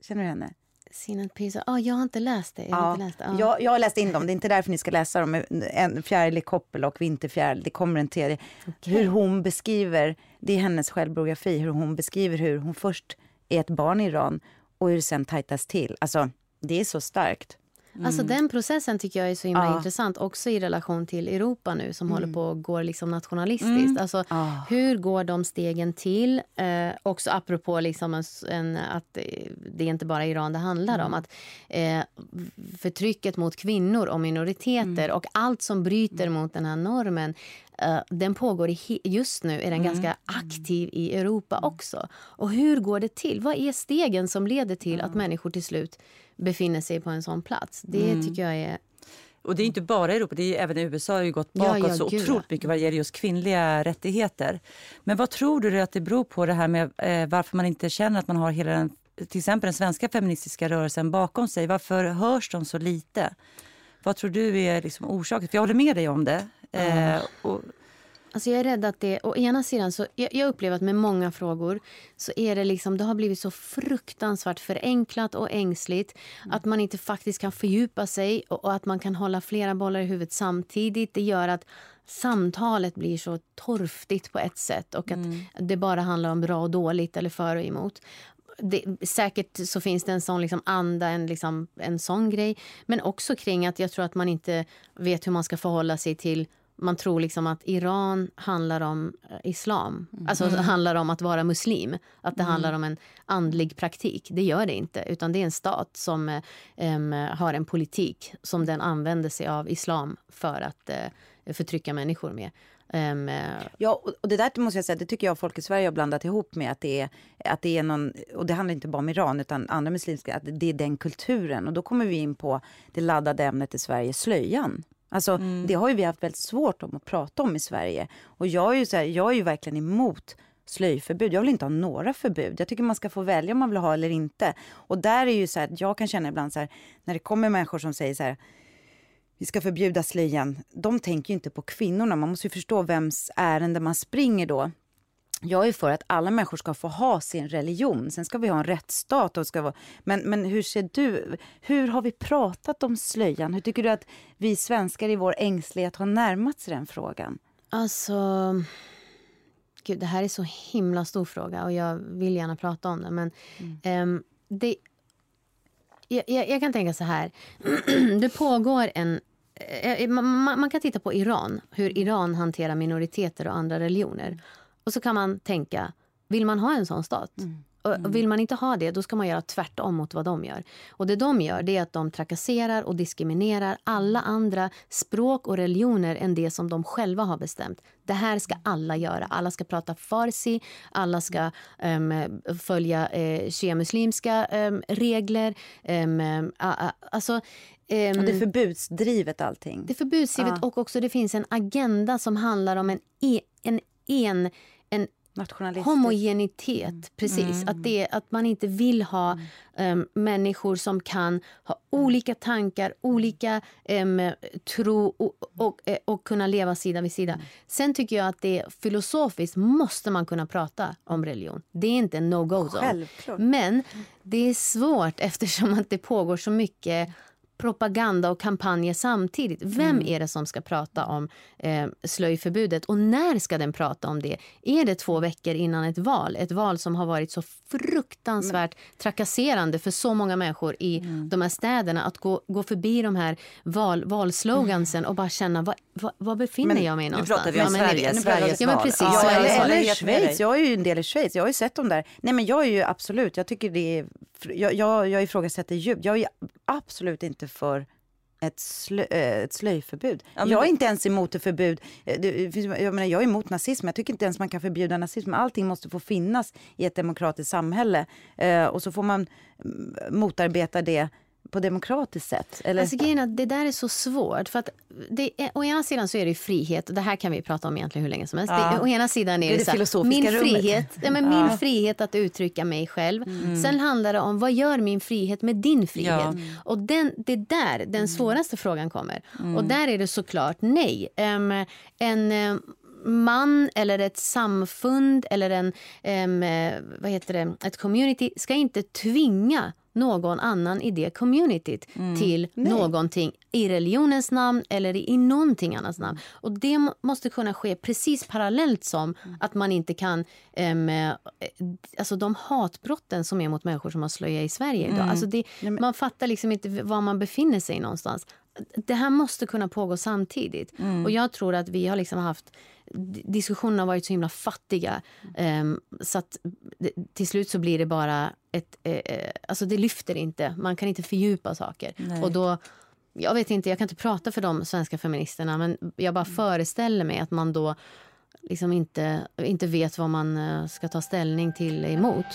[SPEAKER 1] Känner du henne?
[SPEAKER 2] Sinat Pisa. Oh, jag har inte läst det. Jag, har inte läst det.
[SPEAKER 1] Oh. Jag, jag har läst in dem. Det är inte därför ni ska läsa dem. En fjäril koppel och vinterfjäril. Det kommer en tredje. Okay. Hur hon beskriver, det är hennes självbiografi, hur hon beskriver hur hon först är ett barn i Iran och hur det sen tajtas till. Alltså, det är så starkt.
[SPEAKER 2] Mm. Alltså den processen tycker jag är så himla ja. intressant också i relation till Europa nu som mm. håller på att gå liksom nationalistiskt. Mm. Alltså, ja. Hur går de stegen till? Eh, också apropå liksom en, en, att det är inte bara Iran det handlar om. Mm. Att, eh, förtrycket mot kvinnor och minoriteter mm. och allt som bryter mm. mot den här normen den pågår i, just nu är den mm. ganska aktiv i Europa också. Och hur går det till? Vad är stegen som leder till att människor till slut befinner sig på en sån plats. Det mm. tycker jag är...
[SPEAKER 3] Och det är inte bara Europa, det är även USA har ju gått bakåt ja, ja, så otroligt mycket vad gäller just kvinnliga rättigheter. Men vad tror du att det beror på det här med eh, varför man inte känner att man har hela den, till exempel den svenska feministiska rörelsen bakom sig? Varför hörs de så lite? Vad tror du är liksom orsaken? För jag håller med dig om det. Eh, och,
[SPEAKER 2] Alltså jag är rädd att det, å ena sidan så, jag, jag upplever att med många frågor så är det liksom, det har blivit så fruktansvärt förenklat och ängsligt mm. att man inte faktiskt kan fördjupa sig och, och, att man kan hålla flera bollar i huvudet samtidigt. Det gör att samtalet blir så torftigt på ett sätt och att mm. det bara handlar om bra och dåligt eller för och emot. Det, säkert så finns det en sån liksom anda, en, liksom, en sån grej. Men också kring att jag tror att man inte vet hur man ska förhålla sig till man tror liksom att Iran handlar om eh, islam. Mm. Alltså mm. handlar om att vara muslim. Att det mm. handlar om en andlig praktik. Det gör det inte. Utan det är en stat som um, har en politik som den använder sig av islam för att uh, förtrycka människor med. Um,
[SPEAKER 1] ja, och det där måste jag säga, det tycker jag folk i Sverige har blandat ihop med att det är, att det är någon, och det handlar inte bara om Iran utan andra muslimska, att det är den kulturen. Och då kommer vi in på det laddade ämnet i Sverige, slöjan. Alltså, mm. Det har ju vi haft väldigt svårt om att prata om i Sverige. Och jag är ju, så här, jag är ju verkligen emot slöjförbud. Jag vill inte ha några förbud. Jag tycker man ska få välja om man vill ha eller inte. Och där är ju så här, jag kan känna ibland så här, när det kommer människor som säger så här, vi ska förbjuda slöjan. De tänker ju inte på kvinnorna. Man måste ju förstå vems ärende man springer då jag är för att alla människor ska få ha sin religion. Sen ska vi ha en rättsstat. Och ska vara... men, men hur ser du, hur har vi pratat om slöjan? Hur tycker du att vi svenskar i vår ängslighet har närmat sig den frågan?
[SPEAKER 2] Alltså... Gud, det här är så himla stor fråga och jag vill gärna prata om det. Men mm. um, det, jag, jag, kan tänka så här. (clears throat) det pågår en... Eh, man, man kan titta på Iran, hur Iran hanterar minoriteter och andra religioner. Och så kan man tänka, vill man ha en sån stat? Mm. Och vill man inte ha det, då ska man göra tvärtom mot vad de gör. Och det de gör, det är att de trakasserar och diskriminerar alla andra språk och religioner än det som de själva har bestämt. Det här ska alla göra. Alla ska prata farsi, alla ska um, följa uh, shia-muslimska um, regler. Um, uh, alltså, um,
[SPEAKER 1] det är förbudsdrivet allting.
[SPEAKER 2] Det är förbudsdrivet och också det finns en agenda som handlar om en, e en, en en homogenitet. Mm. Precis. Mm. Att, det, att man inte vill ha um, människor som kan ha olika tankar, olika um, tro och, och, eh, och, kunna leva sida vid sida. Sen tycker jag att det filosofiskt måste man kunna prata om religion. Det är inte en no-go zone. Men det är svårt (laughs) eftersom att det pågår så mycket propaganda och kampanjer samtidigt. Vem mm. är det som ska prata om eh, slöjförbudet och när ska den prata om det? Är det två veckor innan ett val? Ett val som har varit så fruktansvärt trakasserande för så många människor i mm. de här städerna. Att gå, gå förbi de här val, valslogansen och bara känna vad, vad, vad befinner men, jag mig någonstans?
[SPEAKER 3] Nu pratar vi om ja, Sverige, Sveriges
[SPEAKER 2] ja, men precis,
[SPEAKER 1] ja, Sveriges eller, eller Schweiz. Jag är ju en del i Schweiz. Jag har ju sett dem där. Nej men jag är ju absolut, jag tycker det är, jag, jag, jag ifrågasätter djupt. Jag är absolut inte för ett, slö, eh, ett slöjförbud. Ja, jag är inte ens emot ett förbud. Eh, jag, menar, jag är emot nazism. Jag tycker inte ens man kan förbjuda nazism. Allting måste få finnas i ett demokratiskt samhälle. Eh, och så får man mm, motarbeta det på demokratiskt sätt? Eller?
[SPEAKER 2] Alltså, det där är så svårt. För att det är, å ena sidan så är det frihet, och det här kan vi prata om egentligen hur länge som helst. Ja. Det, å ena sidan är det, det, det så här, min, frihet, ja, men ja. min frihet att uttrycka mig själv. Mm. Sen handlar det om vad gör min frihet med din frihet? Ja. Och den, det är där den mm. svåraste mm. frågan kommer. Mm. Och där är det såklart nej. Um, en um, man eller ett samfund eller en, um, vad heter det, ett community ska inte tvinga någon annan i det communityt mm. till Nej. någonting i religionens namn eller i, någonting annat namn. Och det måste kunna ske precis parallellt som mm. att man inte kan... Um, alltså de hatbrotten som är mot människor som har slöja i Sverige idag. Mm. Alltså det, man fattar liksom inte var man befinner sig någonstans. Det här måste kunna pågå samtidigt. Mm. Och jag tror att vi har liksom haft diskussionerna har varit så himla fattiga. Um, så att till slut så blir det bara ett... Eh, eh, alltså det lyfter inte. Man kan inte fördjupa saker. Nej. Och då... Jag vet inte, jag kan inte prata för de svenska feministerna men jag bara mm. föreställer mig att man då liksom inte, inte vet vad man eh, ska ta ställning till emot.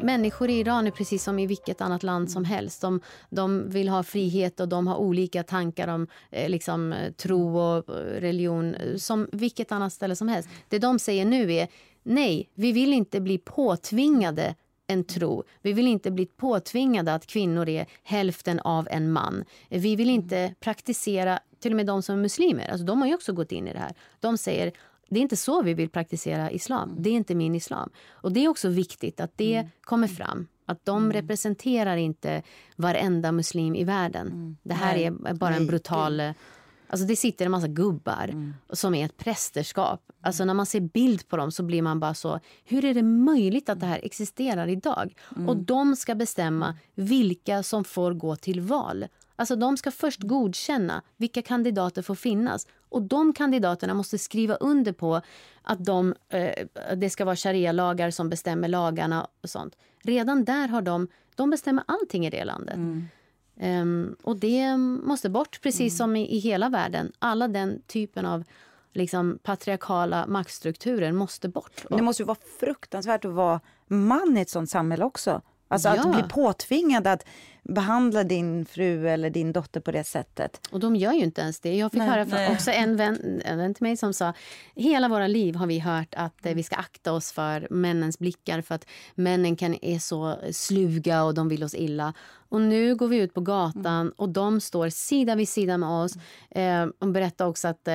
[SPEAKER 2] Människor i Iran är precis som i vilket annat land som helst. De, de vill ha frihet och de har olika tankar om eh, liksom, tro och religion som vilket annat ställe som helst. Det de säger nu är nej, vi vill inte bli påtvingade en tro. Vi vill inte bli påtvingade att kvinnor är hälften av en man. Vi vill inte praktisera, till och med de som är muslimer, alltså de har ju också gått in i det här. De säger det är inte så vi vill praktisera islam. Det är inte min islam. Och Det är också viktigt att det mm. kommer fram. Att de mm. representerar inte varenda muslim i världen. Mm. Det här Nej. är bara en brutal... Alltså det sitter en massa gubbar mm. som är ett prästerskap. Alltså när man ser bild på dem så blir man bara så... Hur är det möjligt att det här existerar idag? Mm. Och de ska bestämma vilka som får gå till val. Alltså de ska först godkänna vilka kandidater får finnas. Och de kandidaterna måste skriva under på att de, eh, det ska vara sharia-lagar som bestämmer lagarna och sånt. Redan där har de, de bestämmer allting i det landet. Mm. Um, och det måste bort, precis mm. som i, i, hela världen. Alla den typen av liksom, patriarkala maktstrukturer måste bort.
[SPEAKER 1] Men det måste ju vara fruktansvärt att vara man i ett sånt samhälle också. Alltså ja. att bli påtvingad att behandla din fru eller din dotter på det sättet.
[SPEAKER 2] Och de gör ju inte ens det. Jag fick nej, höra från också en vän, en vän till mig som sa hela våra liv har vi hört att eh, vi ska akta oss för männens blickar för att männen kan, är så sluga och de vill oss illa. Och nu går vi ut på gatan mm. och de står sida vid sida med oss. Eh, hon berättade också att eh,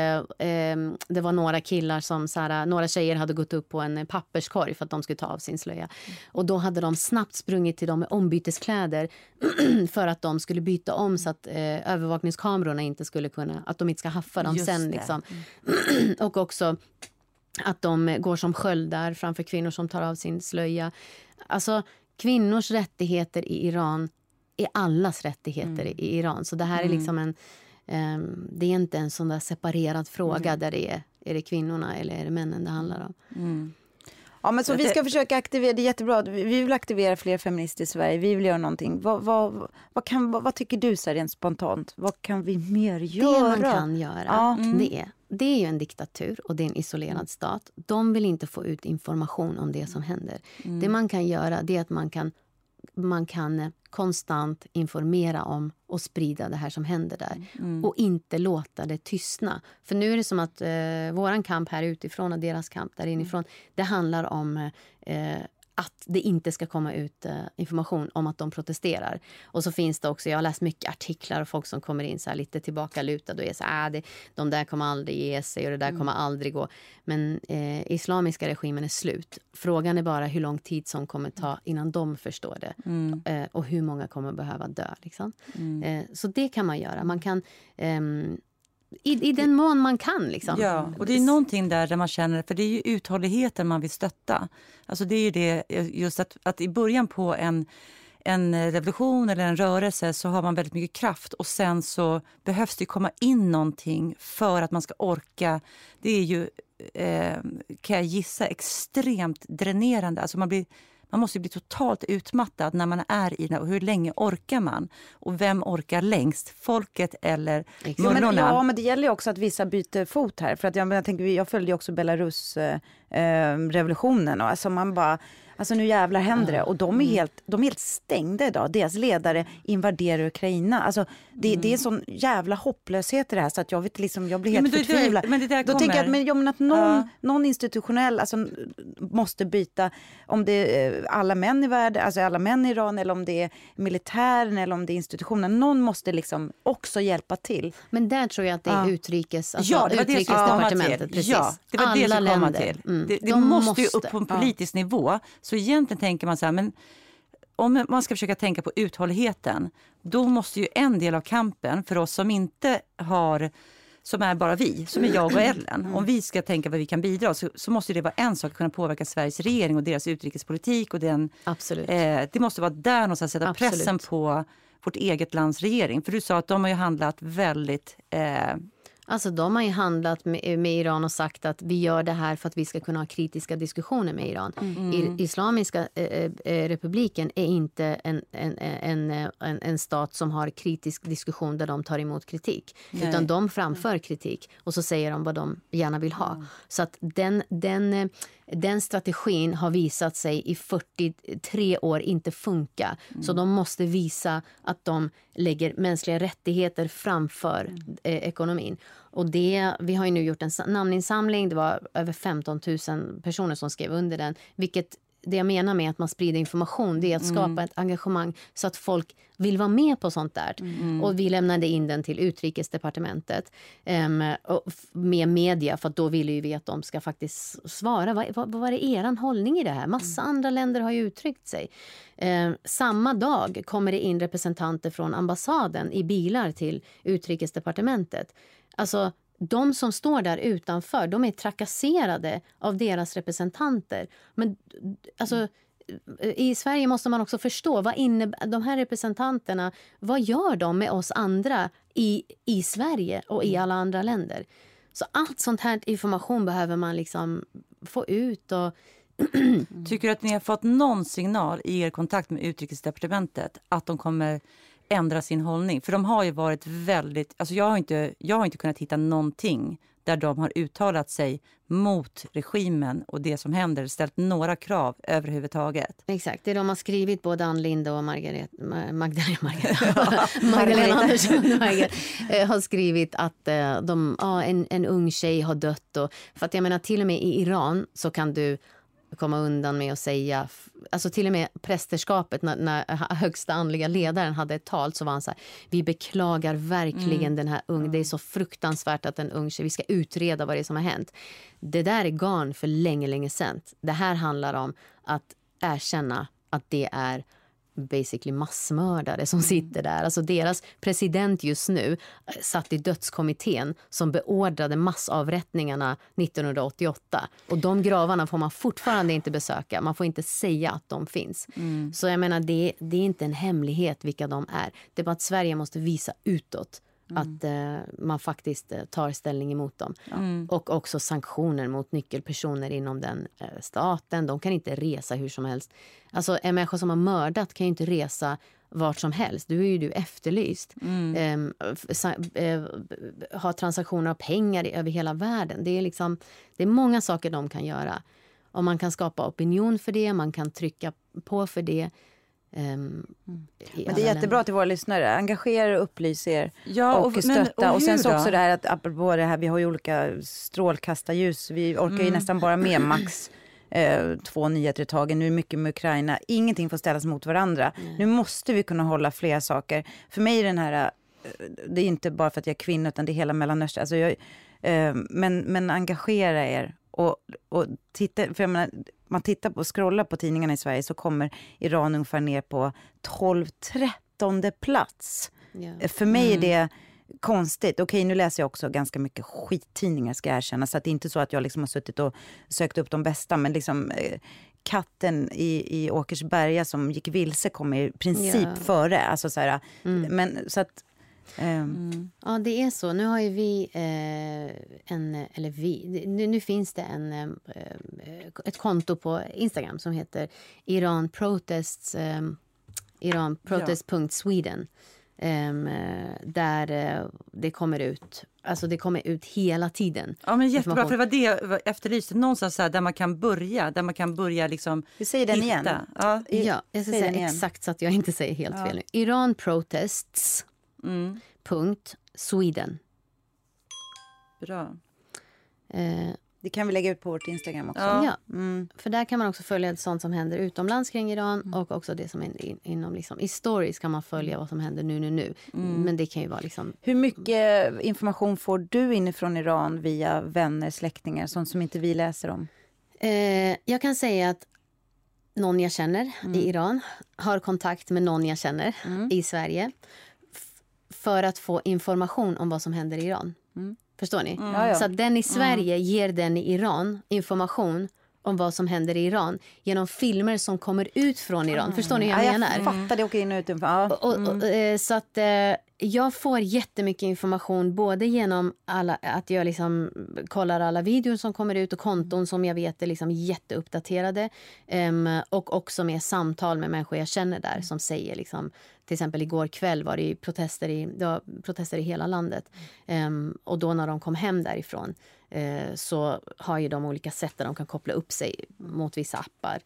[SPEAKER 2] eh, det var några killar som, såhär, några tjejer hade gått upp på en papperskorg för att de skulle ta av sin slöja. Mm. Och då hade de snabbt sprungit till dem med ombyteskläder (clears throat) för att de skulle byta om så att eh, övervakningskamerorna inte skulle kunna, att de inte ska haffa dem Just sen. Liksom. Mm. (clears throat) och också att de går som sköldar framför kvinnor som tar av sin slöja. Alltså, kvinnors rättigheter i Iran är allas rättigheter mm. i Iran. Så det här är mm. liksom en... Um, det är inte en sån där separerad fråga mm. där det är, är det kvinnorna eller är det männen det handlar om. Mm.
[SPEAKER 1] Ja, men så vi ska försöka aktivera, det är jättebra, vi vill aktivera fler feminister i Sverige, vi vill göra någonting. Vad, vad, vad, kan, vad, vad tycker du så rent spontant? Vad kan vi mer göra?
[SPEAKER 2] Det man kan göra, ja. mm. det, är, det är ju en diktatur och det är en isolerad stat. De vill inte få ut information om det som händer. Mm. Det man kan göra det är att man kan man kan eh, konstant informera om och sprida det här som händer där. Mm. Och inte låta det tystna. För nu är det som att eh, våran kamp här utifrån och deras kamp där inifrån, det handlar om eh, att det inte ska komma ut uh, information om att de protesterar. Och så finns det också, jag har läst mycket artiklar och folk som kommer in så här lite tillbakalutade och är så här, det, de där kommer aldrig ge sig och det där mm. kommer aldrig gå. Men eh, islamiska regimen är slut. Frågan är bara hur lång tid som kommer ta innan de förstår det. Mm. Eh, och hur många kommer behöva dö. Liksom. Mm. Eh, så det kan man göra. Man kan ehm, i, I den mån man kan. Liksom.
[SPEAKER 3] Ja, och det är någonting där, där man känner, för det är ju uthålligheten man vill stötta. Alltså det är ju det, just att, att i början på en, en revolution eller en rörelse så har man väldigt mycket kraft och sen så behövs det komma in någonting för att man ska orka. Det är ju, eh, kan jag gissa, extremt dränerande. Alltså man blir man måste bli totalt utmattad när man är i det. Och hur länge orkar man? Och vem orkar längst? Folket eller mullorna?
[SPEAKER 1] Ja, men det gäller också att vissa byter fot här. För att jag, jag, tänker, jag följde också Belarus eh, eh revolutionen och alltså man bara Alltså nu jävlar händer det. Och de är, helt, de är helt stängda idag. Deras ledare invaderar Ukraina. Alltså, det, mm. det är sån jävla hopplöshet i det här så att jag, vet liksom, jag blir helt ja, förtvivlad. Men det där Då tänker jag att, men, ja, men att någon, ja. någon institutionell alltså, måste byta, om det är alla män i världen, alltså alla män i Iran eller om det är militären eller om det är institutionen. Någon måste liksom också hjälpa till.
[SPEAKER 2] Men där tror jag att det är ja. utrikes, alltså ja, det var utrikesdepartementet. Det, precis. Ja,
[SPEAKER 3] det var alla det som länder. Till. Mm. Det, det de måste, måste ju upp på en politisk nivå. Så egentligen tänker man så här, men om man ska försöka tänka på uthålligheten, då måste ju en del av kampen för oss som inte har som är bara vi, som är jag och Ellen. Om vi ska tänka vad vi kan bidra så, så måste det vara en sak att kunna påverka Sveriges regering och deras utrikespolitik. Och den,
[SPEAKER 2] Absolut.
[SPEAKER 3] Eh, det måste vara där någonstans sätta Absolut. pressen på vårt eget lands regering. För du sa att de har ju handlat väldigt eh,
[SPEAKER 2] Alltså de har ju handlat med, med, Iran och sagt att vi gör det här för att vi ska kunna ha kritiska diskussioner med Iran. Mm. I, Islamiska eh, eh, eh republiken är inte en, en, en, en, en stat som har kritisk diskussion där de tar emot kritik. Nej. Utan de framför kritik och så säger de vad de gärna vill ha. Mm. Så att den, den eh, den strategin har visat sig i 43 år inte funka. Mm. Så de måste visa att de lägger mänskliga rättigheter framför mm. eh, ekonomin. Och det, vi har nu gjort en namninsamling. Det var över 15 000 personer som skrev under den. Vilket det jag menar med att man sprider information det är att skapa mm. ett engagemang så att folk vill vara med på sånt där. Mm. Och vi lämnade in den till utrikesdepartementet um, med media för då ville vi att de ska faktiskt svara. Vad, vad, vad det er hållning i det här? Massa mm. andra länder har ju uttryckt sig. Um, samma dag kommer det in representanter från ambassaden i bilar till utrikesdepartementet. Alltså de som står där utanför de är trakasserade av deras representanter. Men alltså, i Sverige måste man också förstå vad innebär, de här representanterna, vad gör de med oss andra i, i Sverige och i alla andra länder? Så allt sånt här information behöver man liksom få ut. Och
[SPEAKER 3] Tycker du att ni har fått någon signal i er kontakt med Utrikesdepartementet att de kommer ändra sin hållning. För de har ju varit väldigt... Alltså jag, har inte, jag har inte kunnat hitta någonting där de har uttalat sig mot regimen och det som händer, ställt några krav överhuvudtaget.
[SPEAKER 2] Exakt, det de har skrivit, både Ann Linde och Margaret, Magdalena, (laughs) Margaret, Magdalena Andersson eh, har skrivit att eh, de, ja, en, en ung tjej har dött. Och, för att jag menar, till och med i Iran så kan du komma undan med att säga... Alltså till och med prästerskapet, när, när högsta andliga ledaren hade ett tal så var han så här, vi beklagar verkligen mm. den här ungen. Det är så fruktansvärt att en ung tjej, vi ska utreda vad det som har hänt. Det där är garn för länge, länge sen. Det här handlar om att erkänna att det är basically massmördare som mm. sitter där. Alltså deras president just nu eh, satt i dödskommittén som beordrade massavrättningarna 1988. Och de gravarna får man fortfarande inte besöka. Man får inte säga att de finns. Mm. Så jag menar, det, det är inte en hemlighet vilka de är. Det är bara att Sverige måste visa utåt Mm. Att eh, man faktiskt eh, tar ställning emot dem. Mm. Och också sanktioner mot nyckelpersoner inom den eh, staten. De kan inte resa hur som helst. Alltså En människa som har mördat kan ju inte resa vart som helst. Du är ju du efterlyst. Mm. Ehm, eh, ha transaktioner av pengar över hela världen. Det är, liksom, det är många saker de kan göra. Och Man kan skapa opinion för det, man kan trycka på för det.
[SPEAKER 1] Um, men det är jättebra till våra lyssnare. Engagera och upplys er ja, och, och stötta. Men, och, och sen så också det här att apropå det här, vi har ju olika strålkastarljus. Vi orkar mm. ju nästan bara med max eh, två nyheter i taget. Nu är det mycket med Ukraina. Ingenting får ställas mot varandra. Mm. Nu måste vi kunna hålla flera saker. För mig är den här, eh, det är inte bara för att jag är kvinna, utan det är hela Mellanöstern. Alltså jag, eh, men, men engagera er. Och, och titta, för menar, man tittar på, scrollar på tidningarna i Sverige så kommer Iran ungefär ner på 12-13 plats. Yeah. För mig är mm. det konstigt. Okej, nu läser jag också ganska mycket skittidningar ska jag erkänna. Så det är inte så att jag liksom har suttit och sökt upp de bästa. Men liksom eh, katten i, i Åkersberga som gick vilse kom i princip ja. före. Alltså så här, mm. men så att.
[SPEAKER 2] Mm. Ja, det är så. Nu har ju vi eh, en... Eller vi... Nu, nu finns det en, eh, ett konto på Instagram som heter Iran Protests... Eh, Iranprotest.sweden. Um, där uh, det kommer ut Alltså det kommer ut hela tiden.
[SPEAKER 3] Ja men jättebra, för det var det jag efterlyste. Någonstans där man kan börja, där man kan börja liksom
[SPEAKER 1] Vi säger den hitta. igen.
[SPEAKER 2] Ja, ja jag ska säga exakt så att jag inte säger helt ja. fel nu. Iran protests. Mm. Punkt Sweden.
[SPEAKER 3] Bra.
[SPEAKER 1] Uh, det kan vi lägga ut på vårt Instagram också.
[SPEAKER 2] Ja, mm. för där kan man också följa sånt som händer utomlands kring Iran mm. och också det som är in, inom liksom, i stories kan man följa vad som händer nu, nu, nu. Mm. Men det kan ju vara liksom...
[SPEAKER 1] Hur mycket information får du inifrån Iran via vänner, släktingar, sånt som inte vi läser om?
[SPEAKER 2] Eh, jag kan säga att någon jag känner mm. i Iran har kontakt med någon jag känner mm. i Sverige för att få information om vad som händer i Iran. Mm. Förstår ni? Mm. Så den i Sverige mm. ger den i Iran information om vad som händer i Iran genom filmer som kommer ut från Iran. Mm. Förstår ni hur jag
[SPEAKER 1] ja,
[SPEAKER 2] menar?
[SPEAKER 1] Jag fattar det, åker in och ut. Ja.
[SPEAKER 2] Och, och, och, mm. eh, så att eh, jag får jättemycket information både genom alla, att jag liksom kollar alla videor som kommer ut och konton som jag vet är liksom jätteuppdaterade. Um, och också med samtal med människor jag känner där som säger liksom, till exempel igår kväll var det protester i, det protester i hela landet. Um, och då när de kom hem därifrån uh, så har ju de olika sätt där de kan koppla upp sig mot vissa appar.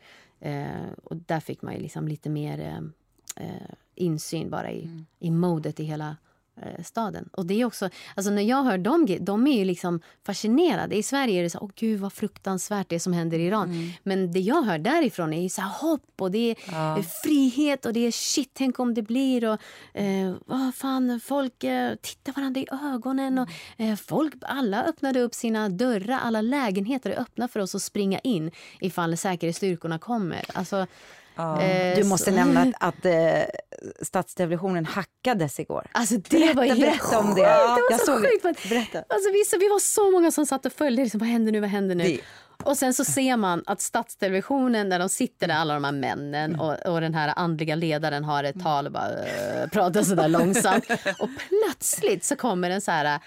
[SPEAKER 2] Uh, och där fick man ju liksom lite mer uh, insyn bara i, mm. i modet i hela eh, staden. Och det är också, alltså när jag hör dem, de är ju liksom fascinerade. I Sverige är det så åh gud vad fruktansvärt det som händer i Iran. Mm. Men det jag hör därifrån är så hopp och det är ja. frihet och det är shit, tänk om det blir och eh, vad fan, folk eh, tittar varandra i ögonen och eh, folk, alla öppnade upp sina dörrar, alla lägenheter är öppna för oss att springa in ifall säkerhetsstyrkorna kommer. Alltså,
[SPEAKER 1] Eh, du måste så. nämna att, (laughs) att eh, stadsrevolutionen hackades igår.
[SPEAKER 2] Alltså det berätta, var helt berätta om det. det var jag så sjukt. Berätta. Alltså, vi, så, vi var så många som satt och följde. Liksom, vad händer nu? Vad händer nu? Det. Och sen så ser man att statstelevisionen där de sitter där, alla de här männen och, och den här andliga ledaren har ett tal och bara uh, pratar sådär långsamt. (laughs) Och plötsligt så kommer en så här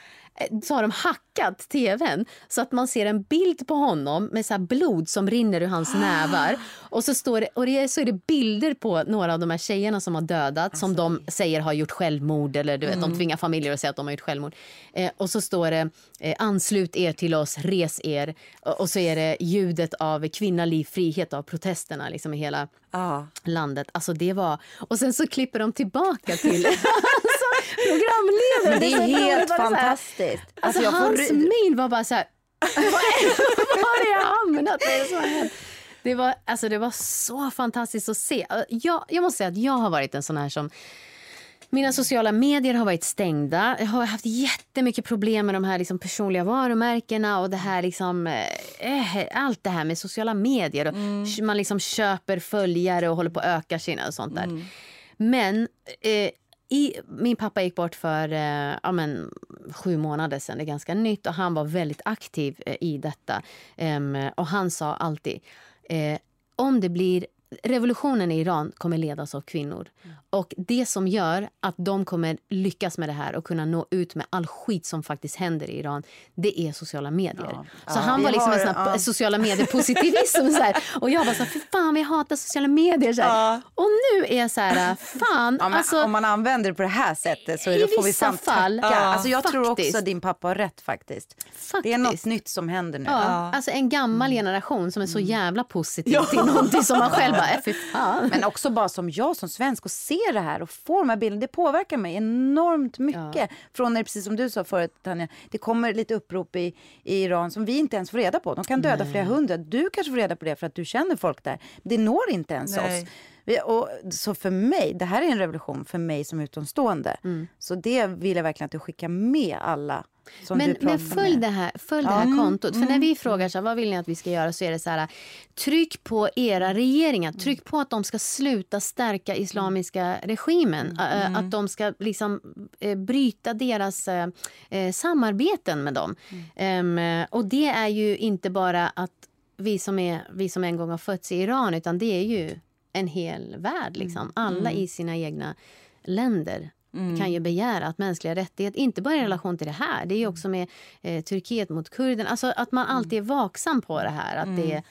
[SPEAKER 2] så har de hackat tvn så att man ser en bild på honom med så blod som rinner ur hans (gasps) nävar. Och så, står det, och det, så är det bilder på några av de här tjejerna som har alltså. som de säger har gjort självmord eller du vet, mm. de tvingar familjer att säga att de har gjort självmord. Eh, och så står det eh, anslut er till oss, res er. Och, och så är det ljudet av kvinna, liv, frihet av protesterna liksom i hela ah. landet. Alltså det var, och sen så klipper de tillbaka till (laughs) (laughs) programledare.
[SPEAKER 1] Det är helt fantastiskt.
[SPEAKER 2] Alltså, alltså hans får... min var bara så här... (laughs) Var har jag hamnat? Det var, alltså, det var så fantastiskt att se. Jag, jag måste säga att jag har varit en sån här som mina sociala medier har varit stängda. Jag har haft jättemycket problem med de här liksom personliga varumärkena och det här liksom, eh, allt det här med sociala medier. Mm. Man liksom köper följare och håller på att öka sina och sånt där. Mm. Men eh, i, min pappa gick bort för eh, ja, men, sju månader sedan, det är ganska nytt. Och Han var väldigt aktiv eh, i detta. Um, och Han sa alltid eh, om det blir revolutionen i Iran kommer ledas av kvinnor. Mm. Och Det som gör att de kommer lyckas med det här och kunna nå ut med all skit som faktiskt händer i Iran, det är sociala medier. Ja. Så ja, han var liksom har, en sån ja. sociala medier-positivism. och jag var så här, för fan vi hatar sociala medier. Så Och nu är jag så här, fan.
[SPEAKER 1] Ja, alltså, om man använder det på det här sättet så I får vi fan fall, tacka. Alltså, jag faktiskt. tror också att din pappa har rätt faktiskt. faktiskt. Det är något nytt som händer nu.
[SPEAKER 2] Ja. Alltså en gammal mm. generation som är så jävla positiv till någonting som man själv bara, fy fan.
[SPEAKER 1] Men också bara som jag som svensk och ser det här och får de här bilderna, det påverkar mig enormt mycket. Ja. Från när, precis som du sa förut Tanja, det kommer lite upprop i, i Iran som vi inte ens får reda på. De kan döda Nej. flera hundra. Du kanske får reda på det för att du känner folk där. Det når inte ens Nej. oss. Och, så för mig, det här är en revolution för mig som utomstående. Mm. Så det vill jag verkligen att du skickar med alla
[SPEAKER 2] men, men följ, det här, följ ja. det här kontot. Mm. För när vi mm. frågar så här, vad vill ni att vi ska göra så är det så här, tryck på era regeringar. Tryck på att de ska sluta stärka islamiska regimen. Mm. Att de ska liksom eh, bryta deras eh, eh, samarbeten med dem. Mm. Um, och det är ju inte bara att vi som, är, vi som en gång har fötts i Iran utan det är ju en hel värld. Liksom. Mm. Alla mm. i sina egna länder mm. kan ju begära att mänskliga rättigheter, inte bara i relation till det här, det är också med eh, Turkiet mot kurderna, alltså att man alltid är vaksam på det här. Att det,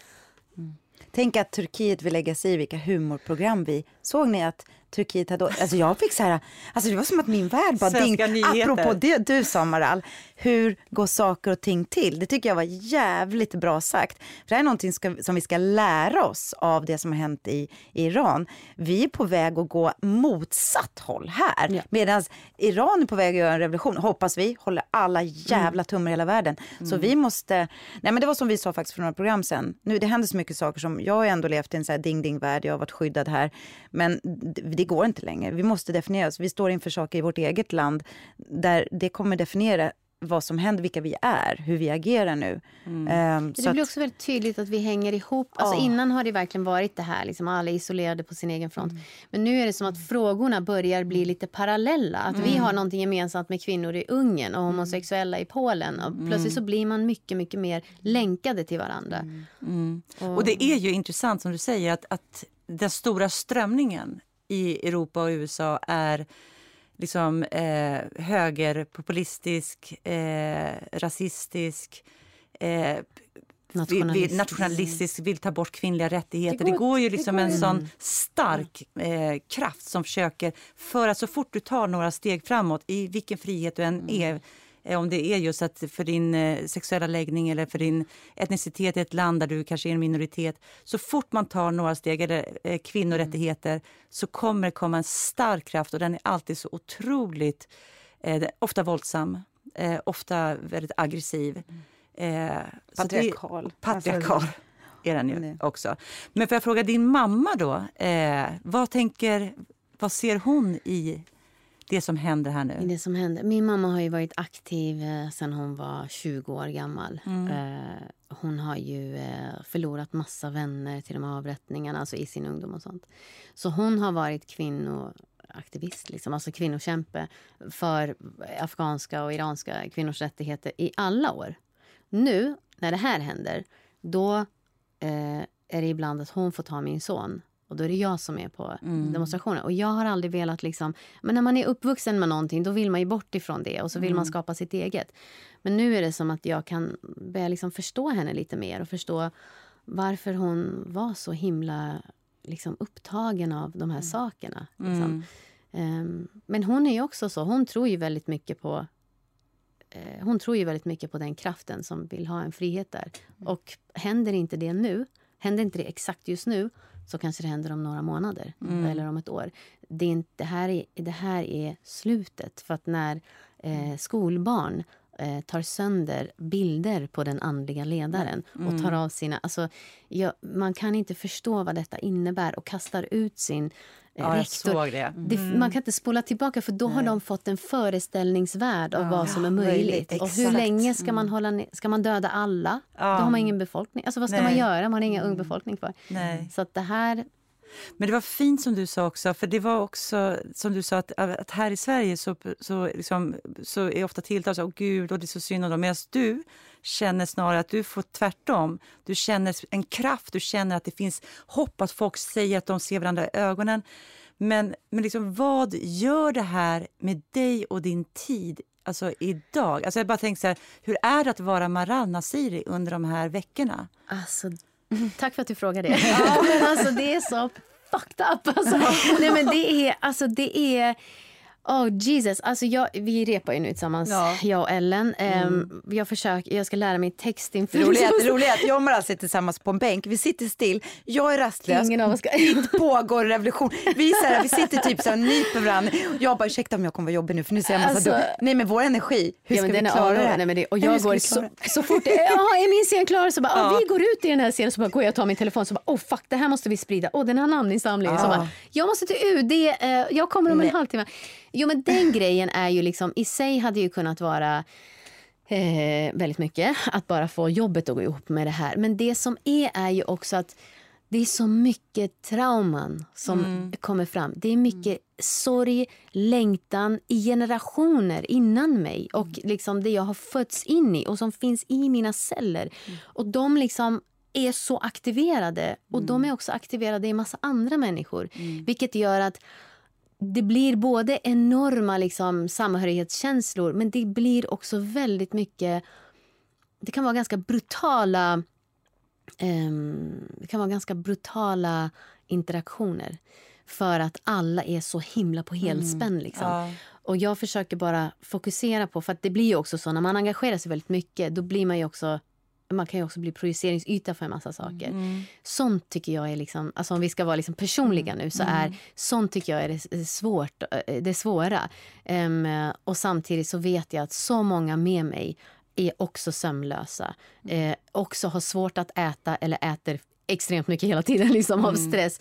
[SPEAKER 1] mm. Tänk att Turkiet vill lägga sig i vilka humorprogram vi... Såg ni att Turkiet hade... Alltså jag fick så här... Alltså det var som att min värld bara ding. Apropå det du sa, Maral. Hur går saker och ting till? Det tycker jag var jävligt bra sagt. För det här är någonting ska, som vi ska lära oss av det som har hänt i, i Iran. Vi är på väg att gå motsatt håll här. Ja. Medan Iran är på väg att göra en revolution, hoppas vi. Håller alla jävla mm. tummar i hela världen. Mm. Så vi måste... Nej men det var som vi sa faktiskt för några program sen. Nu, det händer så mycket saker som... Jag har ändå levt i en så här ding-ding-värld. Jag har varit skyddad här. Men det går inte längre. Vi måste definiera oss. Vi står inför saker i vårt eget land där det kommer definiera vad som händer, vilka vi är, hur vi agerar nu.
[SPEAKER 2] Mm. Um, det blir också väldigt tydligt att vi hänger ihop. Alltså oh. Innan har det verkligen varit det här, liksom alla isolerade på sin egen front. Mm. Men nu är det som att frågorna börjar bli lite parallella. Att mm. vi har någonting gemensamt med kvinnor i Ungern och homosexuella i Polen. Och mm. plötsligt så blir man mycket, mycket mer länkade till varandra.
[SPEAKER 3] Mm. Mm. Och, och, det är ju intressant som du säger att, att den stora strömningen i Europa och USA är liksom eh, högerpopulistisk, eh, rasistisk, eh, nationalistisk. Vill, nationalistisk, vill ta bort kvinnliga rättigheter. Det går, det går ju liksom går en sån stark eh, kraft som försöker för att så fort du tar några steg framåt i vilken frihet du än mm. är om det är just att för din eh, sexuella läggning eller för din etnicitet i ett land där du kanske är en minoritet. Så fort man tar några steg, eller eh, kvinnorättigheter, mm. så kommer det komma en stark kraft och den är alltid så otroligt, eh, ofta våldsam, eh, ofta väldigt aggressiv.
[SPEAKER 1] Eh, patriarkal. Det,
[SPEAKER 3] patriarkal. Alltså, är den ju också. Men får jag fråga din mamma då, eh, vad tänker, vad ser hon i det som händer här nu?
[SPEAKER 2] Det som händer. Min mamma har ju varit aktiv eh, sen hon var 20 år gammal. Mm. Eh, hon har ju eh, förlorat massa vänner till de här avrättningarna, alltså i sin ungdom och sånt. Så hon har varit kvinnoaktivist, liksom, alltså kvinnokämpe för afghanska och iranska kvinnors rättigheter i alla år. Nu, när det här händer, då eh, är det ibland att hon får ta min son och då är det jag som är på mm. demonstrationen. Och jag har aldrig velat liksom... Men när man är uppvuxen med någonting då vill man ju bort ifrån det och så vill mm. man skapa sitt eget. Men nu är det som att jag kan börja liksom förstå henne lite mer och förstå varför hon var så himla liksom, upptagen av de här mm. sakerna. Liksom. Um, men hon är ju också så, hon tror ju väldigt mycket på uh, hon tror ju väldigt mycket på den kraften som vill ha en frihet där. Mm. Och händer inte det nu, händer inte det exakt just nu så kanske det händer om några månader mm. eller om ett år. Det, är inte, det, här är, det här är slutet. För att när eh, skolbarn eh, tar sönder bilder på den andliga ledaren mm. och tar av sina... Alltså, ja, man kan inte förstå vad detta innebär och kastar ut sin
[SPEAKER 3] Ja, rektor. det. Mm.
[SPEAKER 2] det. Man kan inte spola tillbaka för då Nej. har de fått en föreställningsvärld av ja, vad som är möjligt. och hur länge ska man, mm. hålla ska man döda alla? Ja. Då har man ingen befolkning. Alltså vad ska Nej. man göra? Man har ingen ung mm. befolkning kvar. Nej. Så att det här
[SPEAKER 3] men det var fint som du sa också, för det var också som du sa att, att här i Sverige så, så, liksom, så är ofta tilltal så, åh gud, och det är så synd om dem. Medan du känner snarare att du får tvärtom. Du känner en kraft, du känner att det finns hopp, att folk säger att de ser varandra i ögonen. Men, men liksom, vad gör det här med dig och din tid alltså idag? Alltså jag bara tänker så här, hur är det att vara Maral Nasiri under de här veckorna?
[SPEAKER 2] Alltså, (laughs) tack för att du frågar det. (laughs) ja, men alltså, det är så fucked up. Alltså. Nej, men det är, alltså, det är Oh Jesus, alltså jag, vi repar ju nu tillsammans, ja. jag och Ellen. Mm. Um, jag, försöker, jag ska lära mig text inför...
[SPEAKER 1] Det det är att jag och Maral sitter tillsammans på en bänk. Vi sitter still, jag är rastlös, Ingen av oss ska... det pågår revolution. Vi, så här, vi sitter typ så här, nyper varandra. Jag bara ursäkta om jag kommer vara jobbig nu för nu ser jag massa alltså, Nej men vår energi, hur ja, ska vi klara det här?
[SPEAKER 2] Nej, men det? Och jag går så, så fort, ja är min scen klar så bara, ja. vi går ut i den här scenen så bara går jag och tar min telefon så bara, oh fuck det här måste vi sprida. oh, den här namninsamlingen. Ja. Så bara, jag måste till UD, eh, jag kommer om en halvtimme. Jo men den grejen är ju liksom, i sig hade ju kunnat vara eh, väldigt mycket. Att bara få jobbet att gå ihop med det här. Men det som är är ju också att det är så mycket trauman som mm. kommer fram. Det är mycket mm. sorg, längtan i generationer innan mig och mm. liksom det jag har fötts in i och som finns i mina celler. Mm. Och de liksom är så aktiverade och de mm. är också aktiverade i massa andra människor. Mm. Vilket gör att det blir både enorma liksom, samhörighetskänslor men det blir också väldigt mycket... Det kan vara ganska brutala um, det kan vara ganska brutala interaktioner för att alla är så himla på helspänn. Mm. Liksom. Ja. Och jag försöker bara fokusera på... för det blir också så När man engagerar sig väldigt mycket då blir man ju också man kan också bli projiceringsyta för en massa saker. Mm. Sånt tycker jag är liksom, alltså om vi ska vara liksom personliga nu så är mm. sånt tycker jag är det, svårt, eh, det svåra. Um, och samtidigt så vet jag att så många med mig är också sömnlösa. Eh, också har svårt att äta eller äter extremt mycket hela tiden (laughs) liksom, mm. av stress.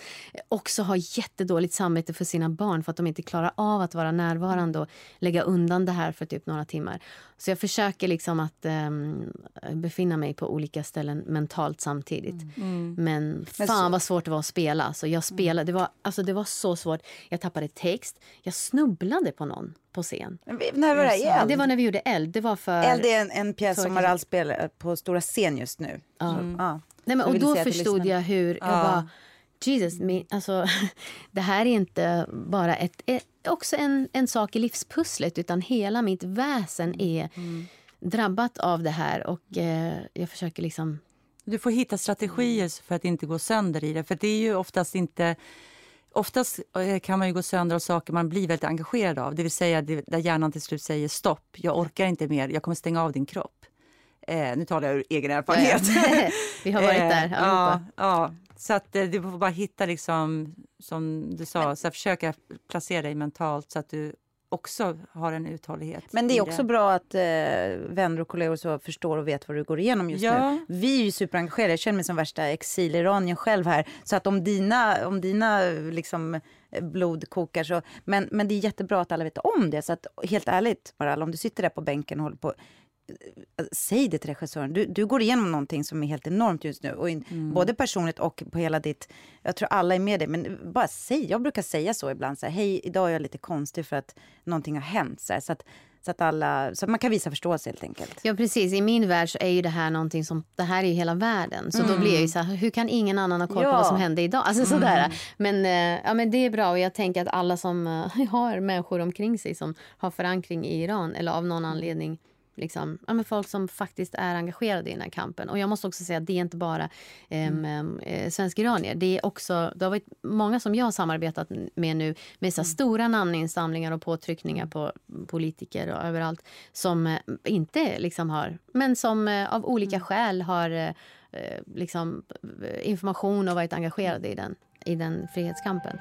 [SPEAKER 2] Också har jättedåligt samvete för sina barn för att de inte klarar av att vara närvarande och lägga undan det här för typ några timmar. Så jag försöker liksom att um, befinna mig på olika ställen mentalt samtidigt. Mm. mm. Men fan Men så... vad svårt det var att spela. Alltså, jag spelade, det, var, alltså, det var så svårt. Jag tappade text. Jag snubblade på någon på scen.
[SPEAKER 1] när var det? Eld?
[SPEAKER 2] Det var när vi gjorde Eld. Det var för...
[SPEAKER 1] Eld är en, en pjäs som Maral spelar på stora scen just nu.
[SPEAKER 2] Mm. Ja. Nej, men, och då förstod jag hur... Ja. Jag bara, Jesus, min, alltså, (laughs) det här är inte bara ett, också en, en sak i livspusslet utan hela mitt väsen är mm. drabbat av det här. Och eh, jag försöker liksom...
[SPEAKER 3] Du får hitta strategier för att inte gå sönder i det. För det är ju oftast inte... Oftast eh, kan man ju gå sönder av saker man blir väldigt engagerad av. Det vill säga där hjärnan till slut säger stopp, jag orkar inte mer, jag kommer stänga av din kropp. Eh, nu talar jag ur egen erfarenhet. (laughs)
[SPEAKER 2] Vi har varit där (laughs)
[SPEAKER 3] eh, ja, ja, Så att eh, du får bara hitta, liksom, som du sa, så försöka placera dig mentalt så att du också har en uthållighet.
[SPEAKER 1] Men det är också det. bra att eh, vänner och kollegor så förstår och vet vad du går igenom just ja. nu. Vi är ju superengagerade. Jag känner mig som värsta exiliranien själv här. Så att om dina, om dina liksom, blod kokar så... Men, men det är jättebra att alla vet om det. Så att helt ärligt, Maral, om du sitter där på bänken och håller på säg det till regissören. Du, du går igenom någonting som är helt enormt just nu. Och in, mm. Både personligt och på hela ditt... Jag tror alla är med dig. Men bara säg. Jag brukar säga så ibland. Så här, Hej, idag är jag lite konstig för att någonting har hänt. Så, här, så att så att, alla, så att man kan visa förståelse helt enkelt.
[SPEAKER 2] Ja precis, i min värld så är ju det här någonting som, det här är ju hela världen. Så mm. då blir jag ju så här, hur kan ingen annan ha koll ja. på vad som hände idag? Alltså sådär. Mm. Men, eh, ja, men det är bra och jag tänker att alla som uh, (laughs) har människor omkring sig som har förankring i Iran eller av någon anledning liksom, ja, men folk som faktiskt är engagerade i den här kampen. Och jag måste också säga att det är inte bara mm. eh, svensk-iranier. Det är också, det har varit många som jag har samarbetat med nu med så mm. stora namninsamlingar och påtryckningar på politiker och överallt som eh, inte liksom har, men som eh, av olika mm. skäl har liksom, information och varit engagerade i den, i den frihetskampen.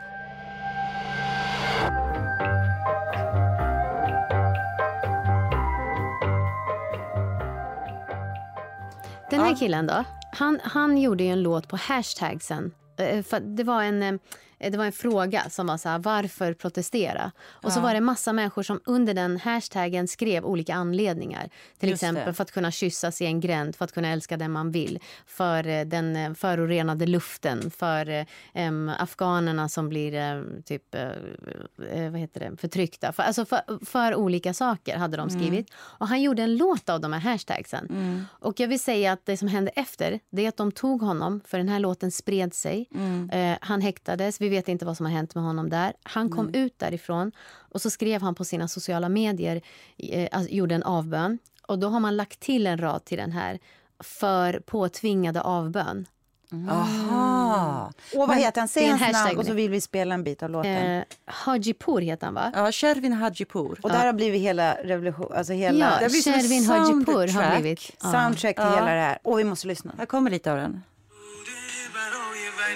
[SPEAKER 2] Den här killen då, han, han gjorde en låt på hashtagsen. Eh, för det var en Eh, det var en fråga som var så här, varför protestera? Och ja. så var det massa människor som under den hashtaggen skrev olika anledningar. Till Just exempel det. för att kunna kyssas i en gränd, för att kunna älska den man vill. För eh, den eh, förorenade luften, för um, afghanerna som blir um, typ uh, vad heter det, förtryckta. För, alltså för, för olika saker hade de mm. skrivit. Mm. Och han gjorde en låt av de här hashtagsen. Mm. Och jag vill säga att det som hände efter, det är att de tog honom, för den här låten spred sig. Mm. Uh, han häktades. Vi vi vet inte vad som har hänt med honom där. Han kom mm. ut därifrån och så skrev han på sina sociala medier, eh, alltså, gjorde en avbön. Och då har man lagt till en rad till den här för påtvingade avbön.
[SPEAKER 3] Mm. Aha.
[SPEAKER 1] Och vad heter han? Säg hans namn och så vill vi spela en bit av låten. Eh,
[SPEAKER 2] Hajipur heter han va?
[SPEAKER 3] Ja, Shervin Hajipur.
[SPEAKER 1] Och där har blivit hela revolution, alltså hela...
[SPEAKER 2] Ja, Shervin Hajipur har blivit.
[SPEAKER 1] Soundtrack till ja. hela det här. Och vi måste lyssna.
[SPEAKER 3] Här kommer lite av den.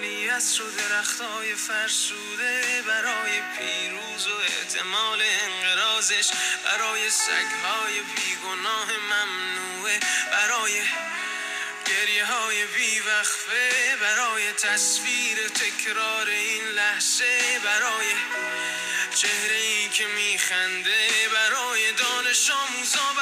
[SPEAKER 3] طبیعت رو درختای فرسوده برای پیروز و احتمال انقرازش برای سگهای بیگناه ممنوعه برای گریه های بیوقفه برای تصویر تکرار این لحظه برای چهره ای که میخنده برای
[SPEAKER 1] دانش آموزان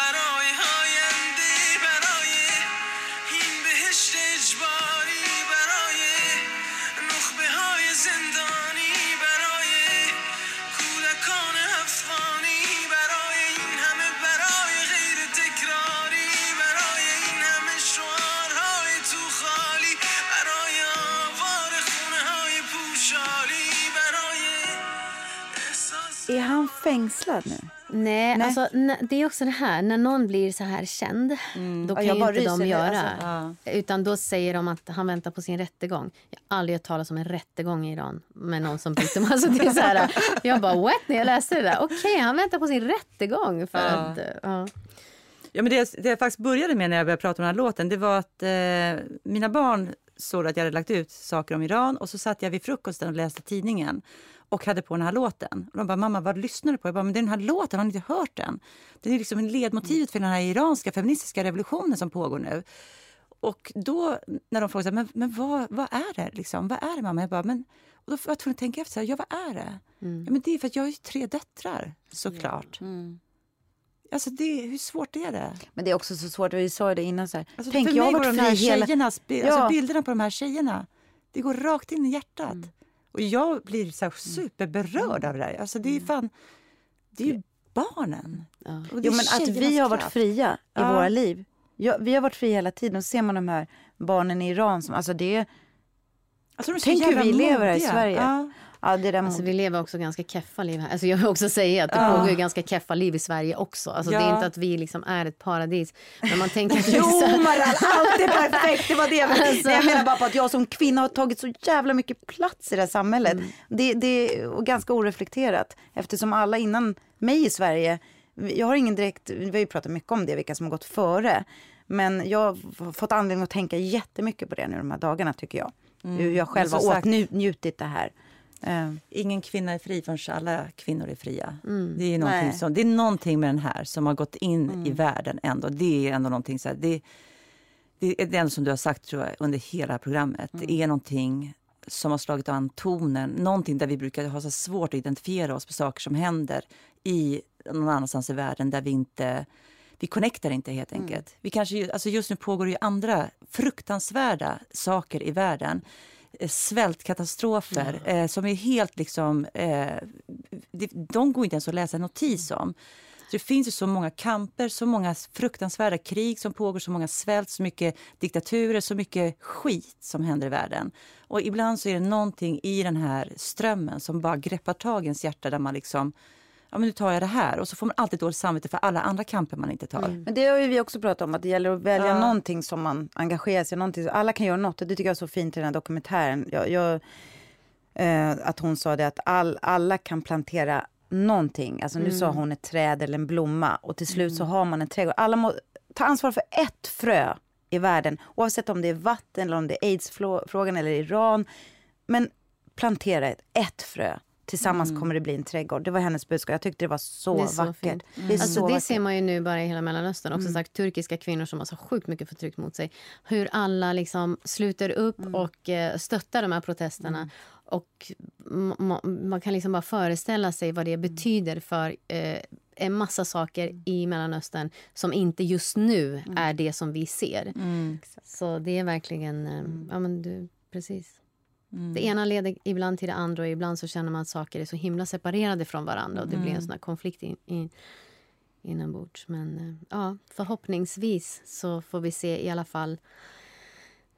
[SPEAKER 1] fängslad nu?
[SPEAKER 2] Nej, Nej. Alltså, det är också det här, när någon blir så här känd, mm. då kan ju inte de göra. Alltså, ja. Utan då säger de att han väntar på sin rättegång. Jag har aldrig hört talas om en rättegång i Iran med någon som bryter alltså, det är så här, Jag bara what när jag läste det där. Okej, okay, han väntar på sin rättegång för ja. att... Ja.
[SPEAKER 3] Ja, men det, det jag faktiskt började med när jag började prata om den här låten, det var att eh, mina barn såg att jag hade lagt ut saker om Iran och så satt jag vid frukosten och läste tidningen och hade på den här låten. Och de bara, mamma vad lyssnar du på? Jag bara, men det är den här låten, har ni inte hört den? Den är liksom en ledmotivet för den här iranska feministiska revolutionen som pågår nu. Och då när de frågade, men, men vad, vad är det liksom? Vad är det mamma? Jag bara, men och då var jag tvungen att tänka efter, ja vad är det? Mm. Ja, men det är för att jag har ju tre döttrar såklart. Mm. Alltså det, hur svårt är det?
[SPEAKER 1] Men det är också så svårt, vi sa det innan så här.
[SPEAKER 3] Alltså, Tänk, jag har varit fri hela... Tjejerna, ja. alltså bilderna på de här tjejerna, det går rakt in i hjärtat. Mm. Och jag blir så här superberörd av det här. Alltså det är mm. fan, det är ju barnen.
[SPEAKER 1] Ja. Jo, men att vi har varit fria i ja. våra liv. Ja, vi har varit fria hela tiden. Och ser man de här barnen i Iran som, alltså det alltså de Tänk hur vi lever här i Sverige. Ja.
[SPEAKER 2] Ja, det där alltså, vi lever också ganska keffa liv här. Alltså, jag vill också säga att det ja. pågår ganska keffa liv i Sverige också. Alltså, ja. Det är inte att vi liksom är ett paradis. Men man tänker att (laughs)
[SPEAKER 1] jo, Maral, allt är perfekt! Det var det jag, alltså. jag menar bara på att jag som kvinna har tagit så jävla mycket plats i det här samhället. Mm. Det, det är ganska oreflekterat eftersom alla innan mig i Sverige, jag har ingen direkt, vi har ju pratat mycket om det, vilka som har gått före. Men jag har fått anledning att tänka jättemycket på det nu de här dagarna tycker jag. Mm. Hur jag själv har åtnjutit det här.
[SPEAKER 3] Uh. Ingen kvinna är fri förrän alla kvinnor är fria. Mm. Det, är någonting som, det är någonting med den här som har gått in mm. i världen. ändå. Det är ändå någonting så här, det, det är det som du har sagt tror jag, under hela programmet. Mm. Det är någonting som har slagit an tonen. Någonting där vi brukar ha så svårt att identifiera oss med saker som händer i någon annanstans i världen där vi inte vi connectar inte helt mm. enkelt. Vi kanske, alltså just nu pågår ju andra fruktansvärda saker i världen Eh, svältkatastrofer ja. eh, som är helt liksom... Eh, de går inte ens att läsa en notis om. Så det finns ju så många kamper, så många fruktansvärda krig som pågår, så många svält, så mycket diktaturer, så mycket skit som händer i världen. Och ibland så är det någonting i den här strömmen som bara greppar tag i ens hjärta där man liksom ja men nu tar jag det här. Och så får man alltid dåligt samvete för alla andra kamper man inte tar. Mm.
[SPEAKER 1] Men det har ju vi också pratat om, att det gäller att välja ja. någonting som man engagerar sig i. Alla kan göra något och det tycker jag är så fint i den här dokumentären. Jag, jag, eh, att hon sa det att all, alla kan plantera någonting. Alltså nu mm. sa hon ett träd eller en blomma och till slut mm. så har man en trädgård. Alla må ta ansvar för ett frö i världen, oavsett om det är vatten eller om det är aids-frågan eller Iran. Men plantera ett, ett frö Tillsammans mm. kommer det bli en trädgård. Det var hennes budskap. Jag tyckte det var så, det så vackert. Mm.
[SPEAKER 2] Det, alltså, så det ser man ju nu bara i hela Mellanöstern. Också mm. sagt, turkiska kvinnor som har så sjukt mycket förtryck mot sig. Hur alla liksom sluter upp mm. och eh, stöttar de här protesterna. Mm. Och man kan liksom bara föreställa sig vad det mm. betyder för eh, en massa saker i Mellanöstern som inte just nu är det som vi ser. Så det är verkligen... Eh, ja, men du, precis. Mm. Det ena leder ibland till det andra och ibland så känner man att saker är så himla separerade från varandra och det mm. blir en mm. sån konflikt in, in, inombords. Men eh, ja, förhoppningsvis så får vi se i alla fall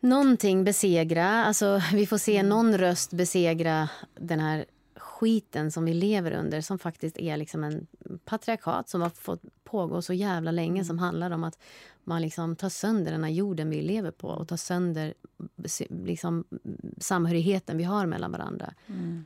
[SPEAKER 2] någonting besegra. Alltså, vi får se mm. någon röst besegra den här skiten som vi lever under som faktiskt är liksom en patriarkat som har fått pågå så jävla länge mm. som handlar om att man liksom tar sönder den här jorden vi lever på och tar sönder liksom, samhörigheten vi har mellan varandra. Mm.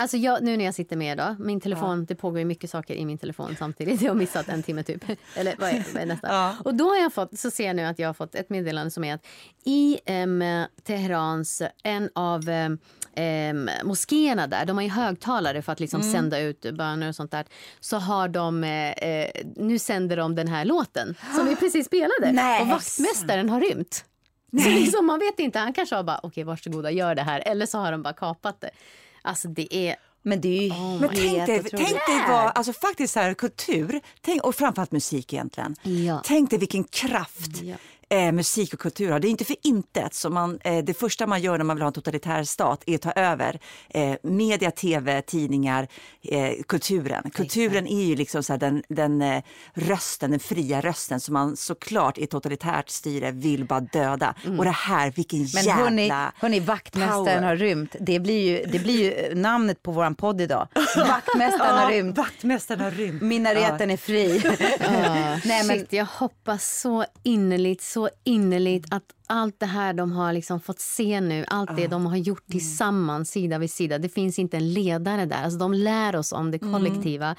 [SPEAKER 2] Alltså jag, nu när jag sitter med då, min telefon, ja. det pågår ju mycket saker i min telefon samtidigt. Jag har missat en timme typ. (laughs) Eller vad är, vad är nästa? (laughs) Ja. Och då har jag fått, så ser jag nu att jag har fått ett meddelande som är att i um, Teherans, en av um, moskéerna där, de har ju högtalare för att liksom mm. sända ut böner och sånt där. Så har de, eh, nu sänder de den här låten som vi (gasps) precis spelade. Nej. Och vaktmästaren har rymt. Nej. Så liksom, man vet inte, han kanske har bara okej okay, varsågoda gör det här. Eller så har de bara kapat det. Alltså det är
[SPEAKER 1] men det är ju oh
[SPEAKER 3] Men tänk dig, tänk dig vad, alltså faktiskt så här, kultur, tänk, och framförallt musik egentligen. Ja. Tänk dig vilken kraft ja eh, musik och kultur har. Det är inte för intet som man, eh, det första man gör när man vill ha en totalitär stat är att ta över eh, media, tv, tidningar, eh, kulturen. Kulturen är ju liksom så den, den eh, rösten, den fria rösten som man såklart i totalitärt styre vill bara döda. Mm. Och det här, vilken Men jävla hörni,
[SPEAKER 1] hörni, vaktmästaren power. har rymt. Det blir, ju, det blir ju namnet på vår podd idag. (laughs) Vaktmästaren har rymt.
[SPEAKER 3] Vaktmästaren har rymt.
[SPEAKER 1] Minareten ja. är fri. (laughs)
[SPEAKER 2] Nej, men... Shit, jag hoppas så innerligt, så så innerligt att allt det här de har liksom fått se nu, allt det de har gjort mm. tillsammans sida vid sida. Det finns inte en ledare där. Alltså de lär oss om det mm. kollektiva. Mm.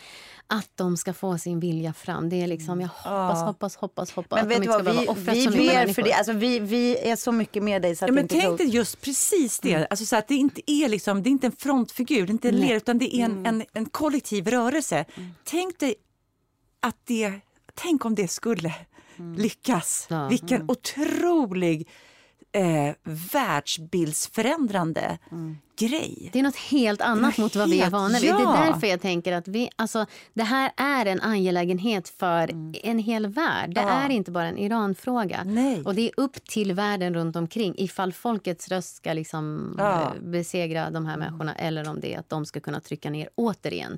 [SPEAKER 2] Att de ska få sin vilja fram. Det är liksom, jag hoppas, ja. hoppas, hoppas, hoppas
[SPEAKER 1] men vet du vad, vi, vi ber för det. Alltså vi, vi är så mycket med dig så att ja,
[SPEAKER 3] men det Tänk dig just precis det. Mm. Alltså så att det inte är liksom, det är inte en frontfigur, det är inte en ledare, utan det är en, mm. en, en kollektiv rörelse. Mm. Tänk dig att det, tänk om det skulle mm. Lyckas. Ja. Vilken mm. otrolig eh, världsbildsförändrande mm. grej.
[SPEAKER 2] Det är nåt helt annat mot vad vi är vana vid. Ja. Det är därför jag tänker att vi, alltså, det här är en angelägenhet för mm. en hel värld. Det ja. är inte bara en Iranfråga.
[SPEAKER 3] Nej.
[SPEAKER 2] Och det är upp till världen runt omkring ifall folkets röst ska liksom ja. Eh, besegra de här människorna eller om det är att de ska kunna trycka ner återigen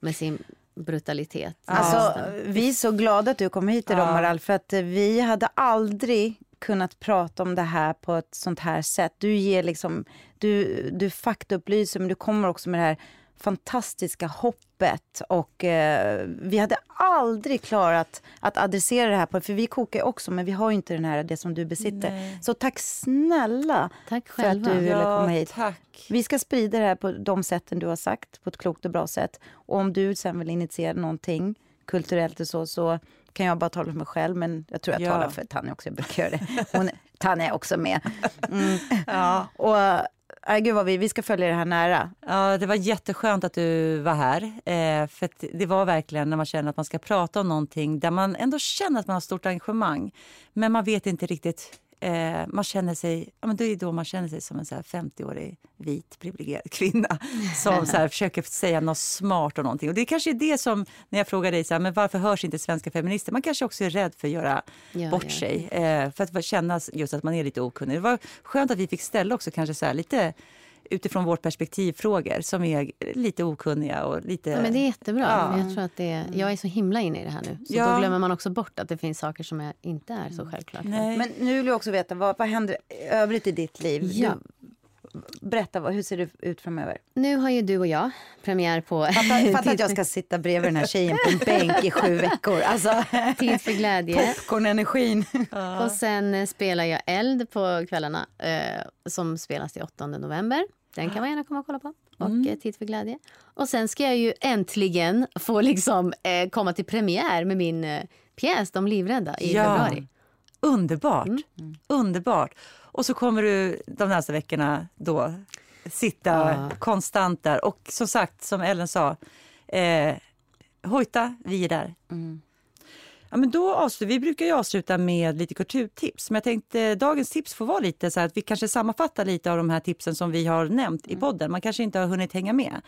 [SPEAKER 2] med sin brutalitet.
[SPEAKER 1] Alltså, vi är så glada att du kom hit idag, ja. Maral, för att vi hade aldrig kunnat prata om det här på ett sånt här sätt. Du ger liksom, du, du faktaupplyser, men du kommer också med det här fantastiska hoppet. Och eh, Vi hade aldrig klarat att adressera det här, på, för vi kokar också, men vi har inte den här, det som du besitter. Nej. Så tack snälla
[SPEAKER 2] tack
[SPEAKER 1] för att du ville komma hit. Ja, vi ska sprida det här på de sätten du har sagt, på ett klokt och bra sätt. Och om du sen vill initiera någonting kulturellt och så, så kan jag bara tala för mig själv, men jag tror jag ja. talar för Tanja också. Jag brukar göra det. Hon, Tanja är också med. Mm. (laughs) Ja. Och Äh, gud vad vi, vi ska följa det här nära.
[SPEAKER 3] Ja, det var jätteskönt att du var här. Eh, för det var verkligen när man känner att man ska prata om någonting där man ändå känner att man har stort engagemang. Men man vet inte riktigt eh, man känner sig, ja, men det är då man känner sig som en 50-årig vit privilegierad kvinna (laughs) som så här, försöker säga något smart och någonting. Och det kanske är det som, när jag frågar dig så här, men varför hörs inte svenska feminister? Man kanske också är rädd för att göra ja, bort ja. sig, eh, för att känna just att man är lite okunnig. Det var skönt att vi fick ställa också kanske så här, lite utifrån vårt perspektiv frågor som är lite okunniga. Och lite,
[SPEAKER 2] ja, men det är jättebra. Ja. Jag, tror att det är, jag är så himla inne i det här nu. Så ja. då glömmer man också bort att det finns saker som är, inte är så självklart.
[SPEAKER 1] Nej. Men nu vill jag också veta, vad, vad händer övrigt i ditt liv? Ja. berätta, hur ser det ut framöver?
[SPEAKER 2] Nu har ju du och jag premiär på...
[SPEAKER 1] Fatta, fatta att jag (laughs) ska sitta bredvid den här tjejen på en bänk i sju veckor. Alltså. (laughs)
[SPEAKER 2] Tid för glädje.
[SPEAKER 1] Popcorn-energin.
[SPEAKER 2] Och sen spelar jag Eld på kvällarna eh, som spelas till 8 november. Den kan man gärna komma och kolla på. Och mm. Eh, Tid för glädje. Och sen ska jag ju äntligen få liksom, eh, komma till premiär med min eh, pjäs De livrädda i ja. februari.
[SPEAKER 3] Underbart! Mm. Mm. Underbart! Och så kommer du de nästa veckorna då sitta ja. konstant där. Och som sagt, som Ellen sa, eh, hojta, vi är där. Mm. Ja, men då avslutar, vi brukar ju avsluta med lite kulturtips. Men jag tänkte dagens tips får vara lite så att vi kanske sammanfattar lite av de här tipsen som vi har nämnt i mm. podden. Man kanske inte har hunnit hänga med.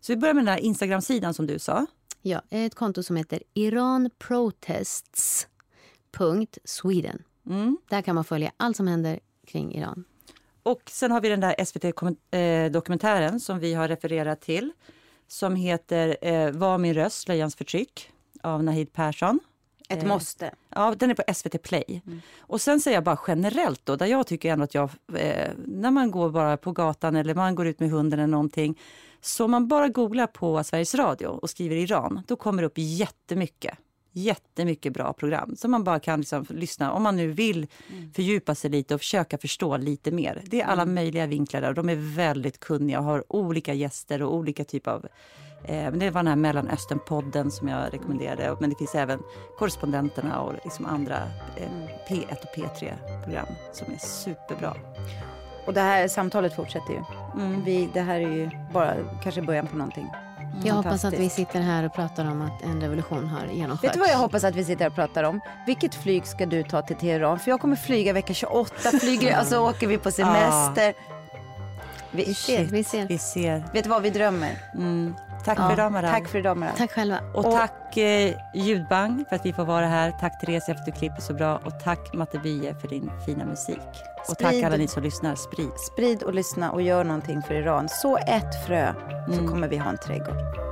[SPEAKER 3] Så vi börjar med den här Instagram-sidan som du sa.
[SPEAKER 2] Ja, ett konto som heter iranprotests.sweden. Mm. Där kan man följa allt som händer kring Iran.
[SPEAKER 3] Och sen har vi den där SVT-dokumentären eh, som vi har refererat till som heter eh, Var min röst, slöjans förtryck av Nahid Persson.
[SPEAKER 1] Ett eh, måste.
[SPEAKER 3] Ja, den är på SVT Play. Mm. Och sen säger jag bara generellt då, där jag tycker ändå att jag, eh, när man går bara på gatan eller man går ut med hunden eller någonting, så om man bara googlar på Sveriges Radio och skriver Iran, då kommer det upp jättemycket jättemycket bra program som man bara kan liksom lyssna om man nu vill mm. fördjupa sig lite och försöka förstå lite mer. Det är alla mm. möjliga vinklar där. De är väldigt kunniga och har olika gäster och olika typer av Eh, det var den här Mellanöstern-podden som jag rekommenderade. Men det finns även Korrespondenterna och liksom andra eh, P1 och P3-program som är superbra.
[SPEAKER 1] Och det här samtalet fortsätter ju. Mm. Vi, det här är ju bara kanske början på någonting.
[SPEAKER 2] Mm. Jag hoppas att vi sitter här och pratar om att en revolution har genomförts.
[SPEAKER 1] Vet du vad jag hoppas att vi sitter här och pratar om? Vilket flyg ska du ta till Teheran? För jag kommer flyga vecka 28. Flyger, (laughs) alltså åker vi på semester.
[SPEAKER 2] Vi, vi, ser, vi ser.
[SPEAKER 3] Vi ser.
[SPEAKER 1] Vet du vad vi drömmer?
[SPEAKER 3] Mm. Tack ja, för idag Maran.
[SPEAKER 1] Tack för idag Maran.
[SPEAKER 2] Tack själva.
[SPEAKER 3] Och, och tack eh, Ljudbang för att vi får vara här. Tack Therese för att du klipper så bra. Och tack Matte Bie för din fina musik. Sprid, och tack alla ni som lyssnar. Sprid.
[SPEAKER 1] Sprid och lyssna och gör någonting för Iran. Så ett frö mm. så kommer vi ha en trädgård.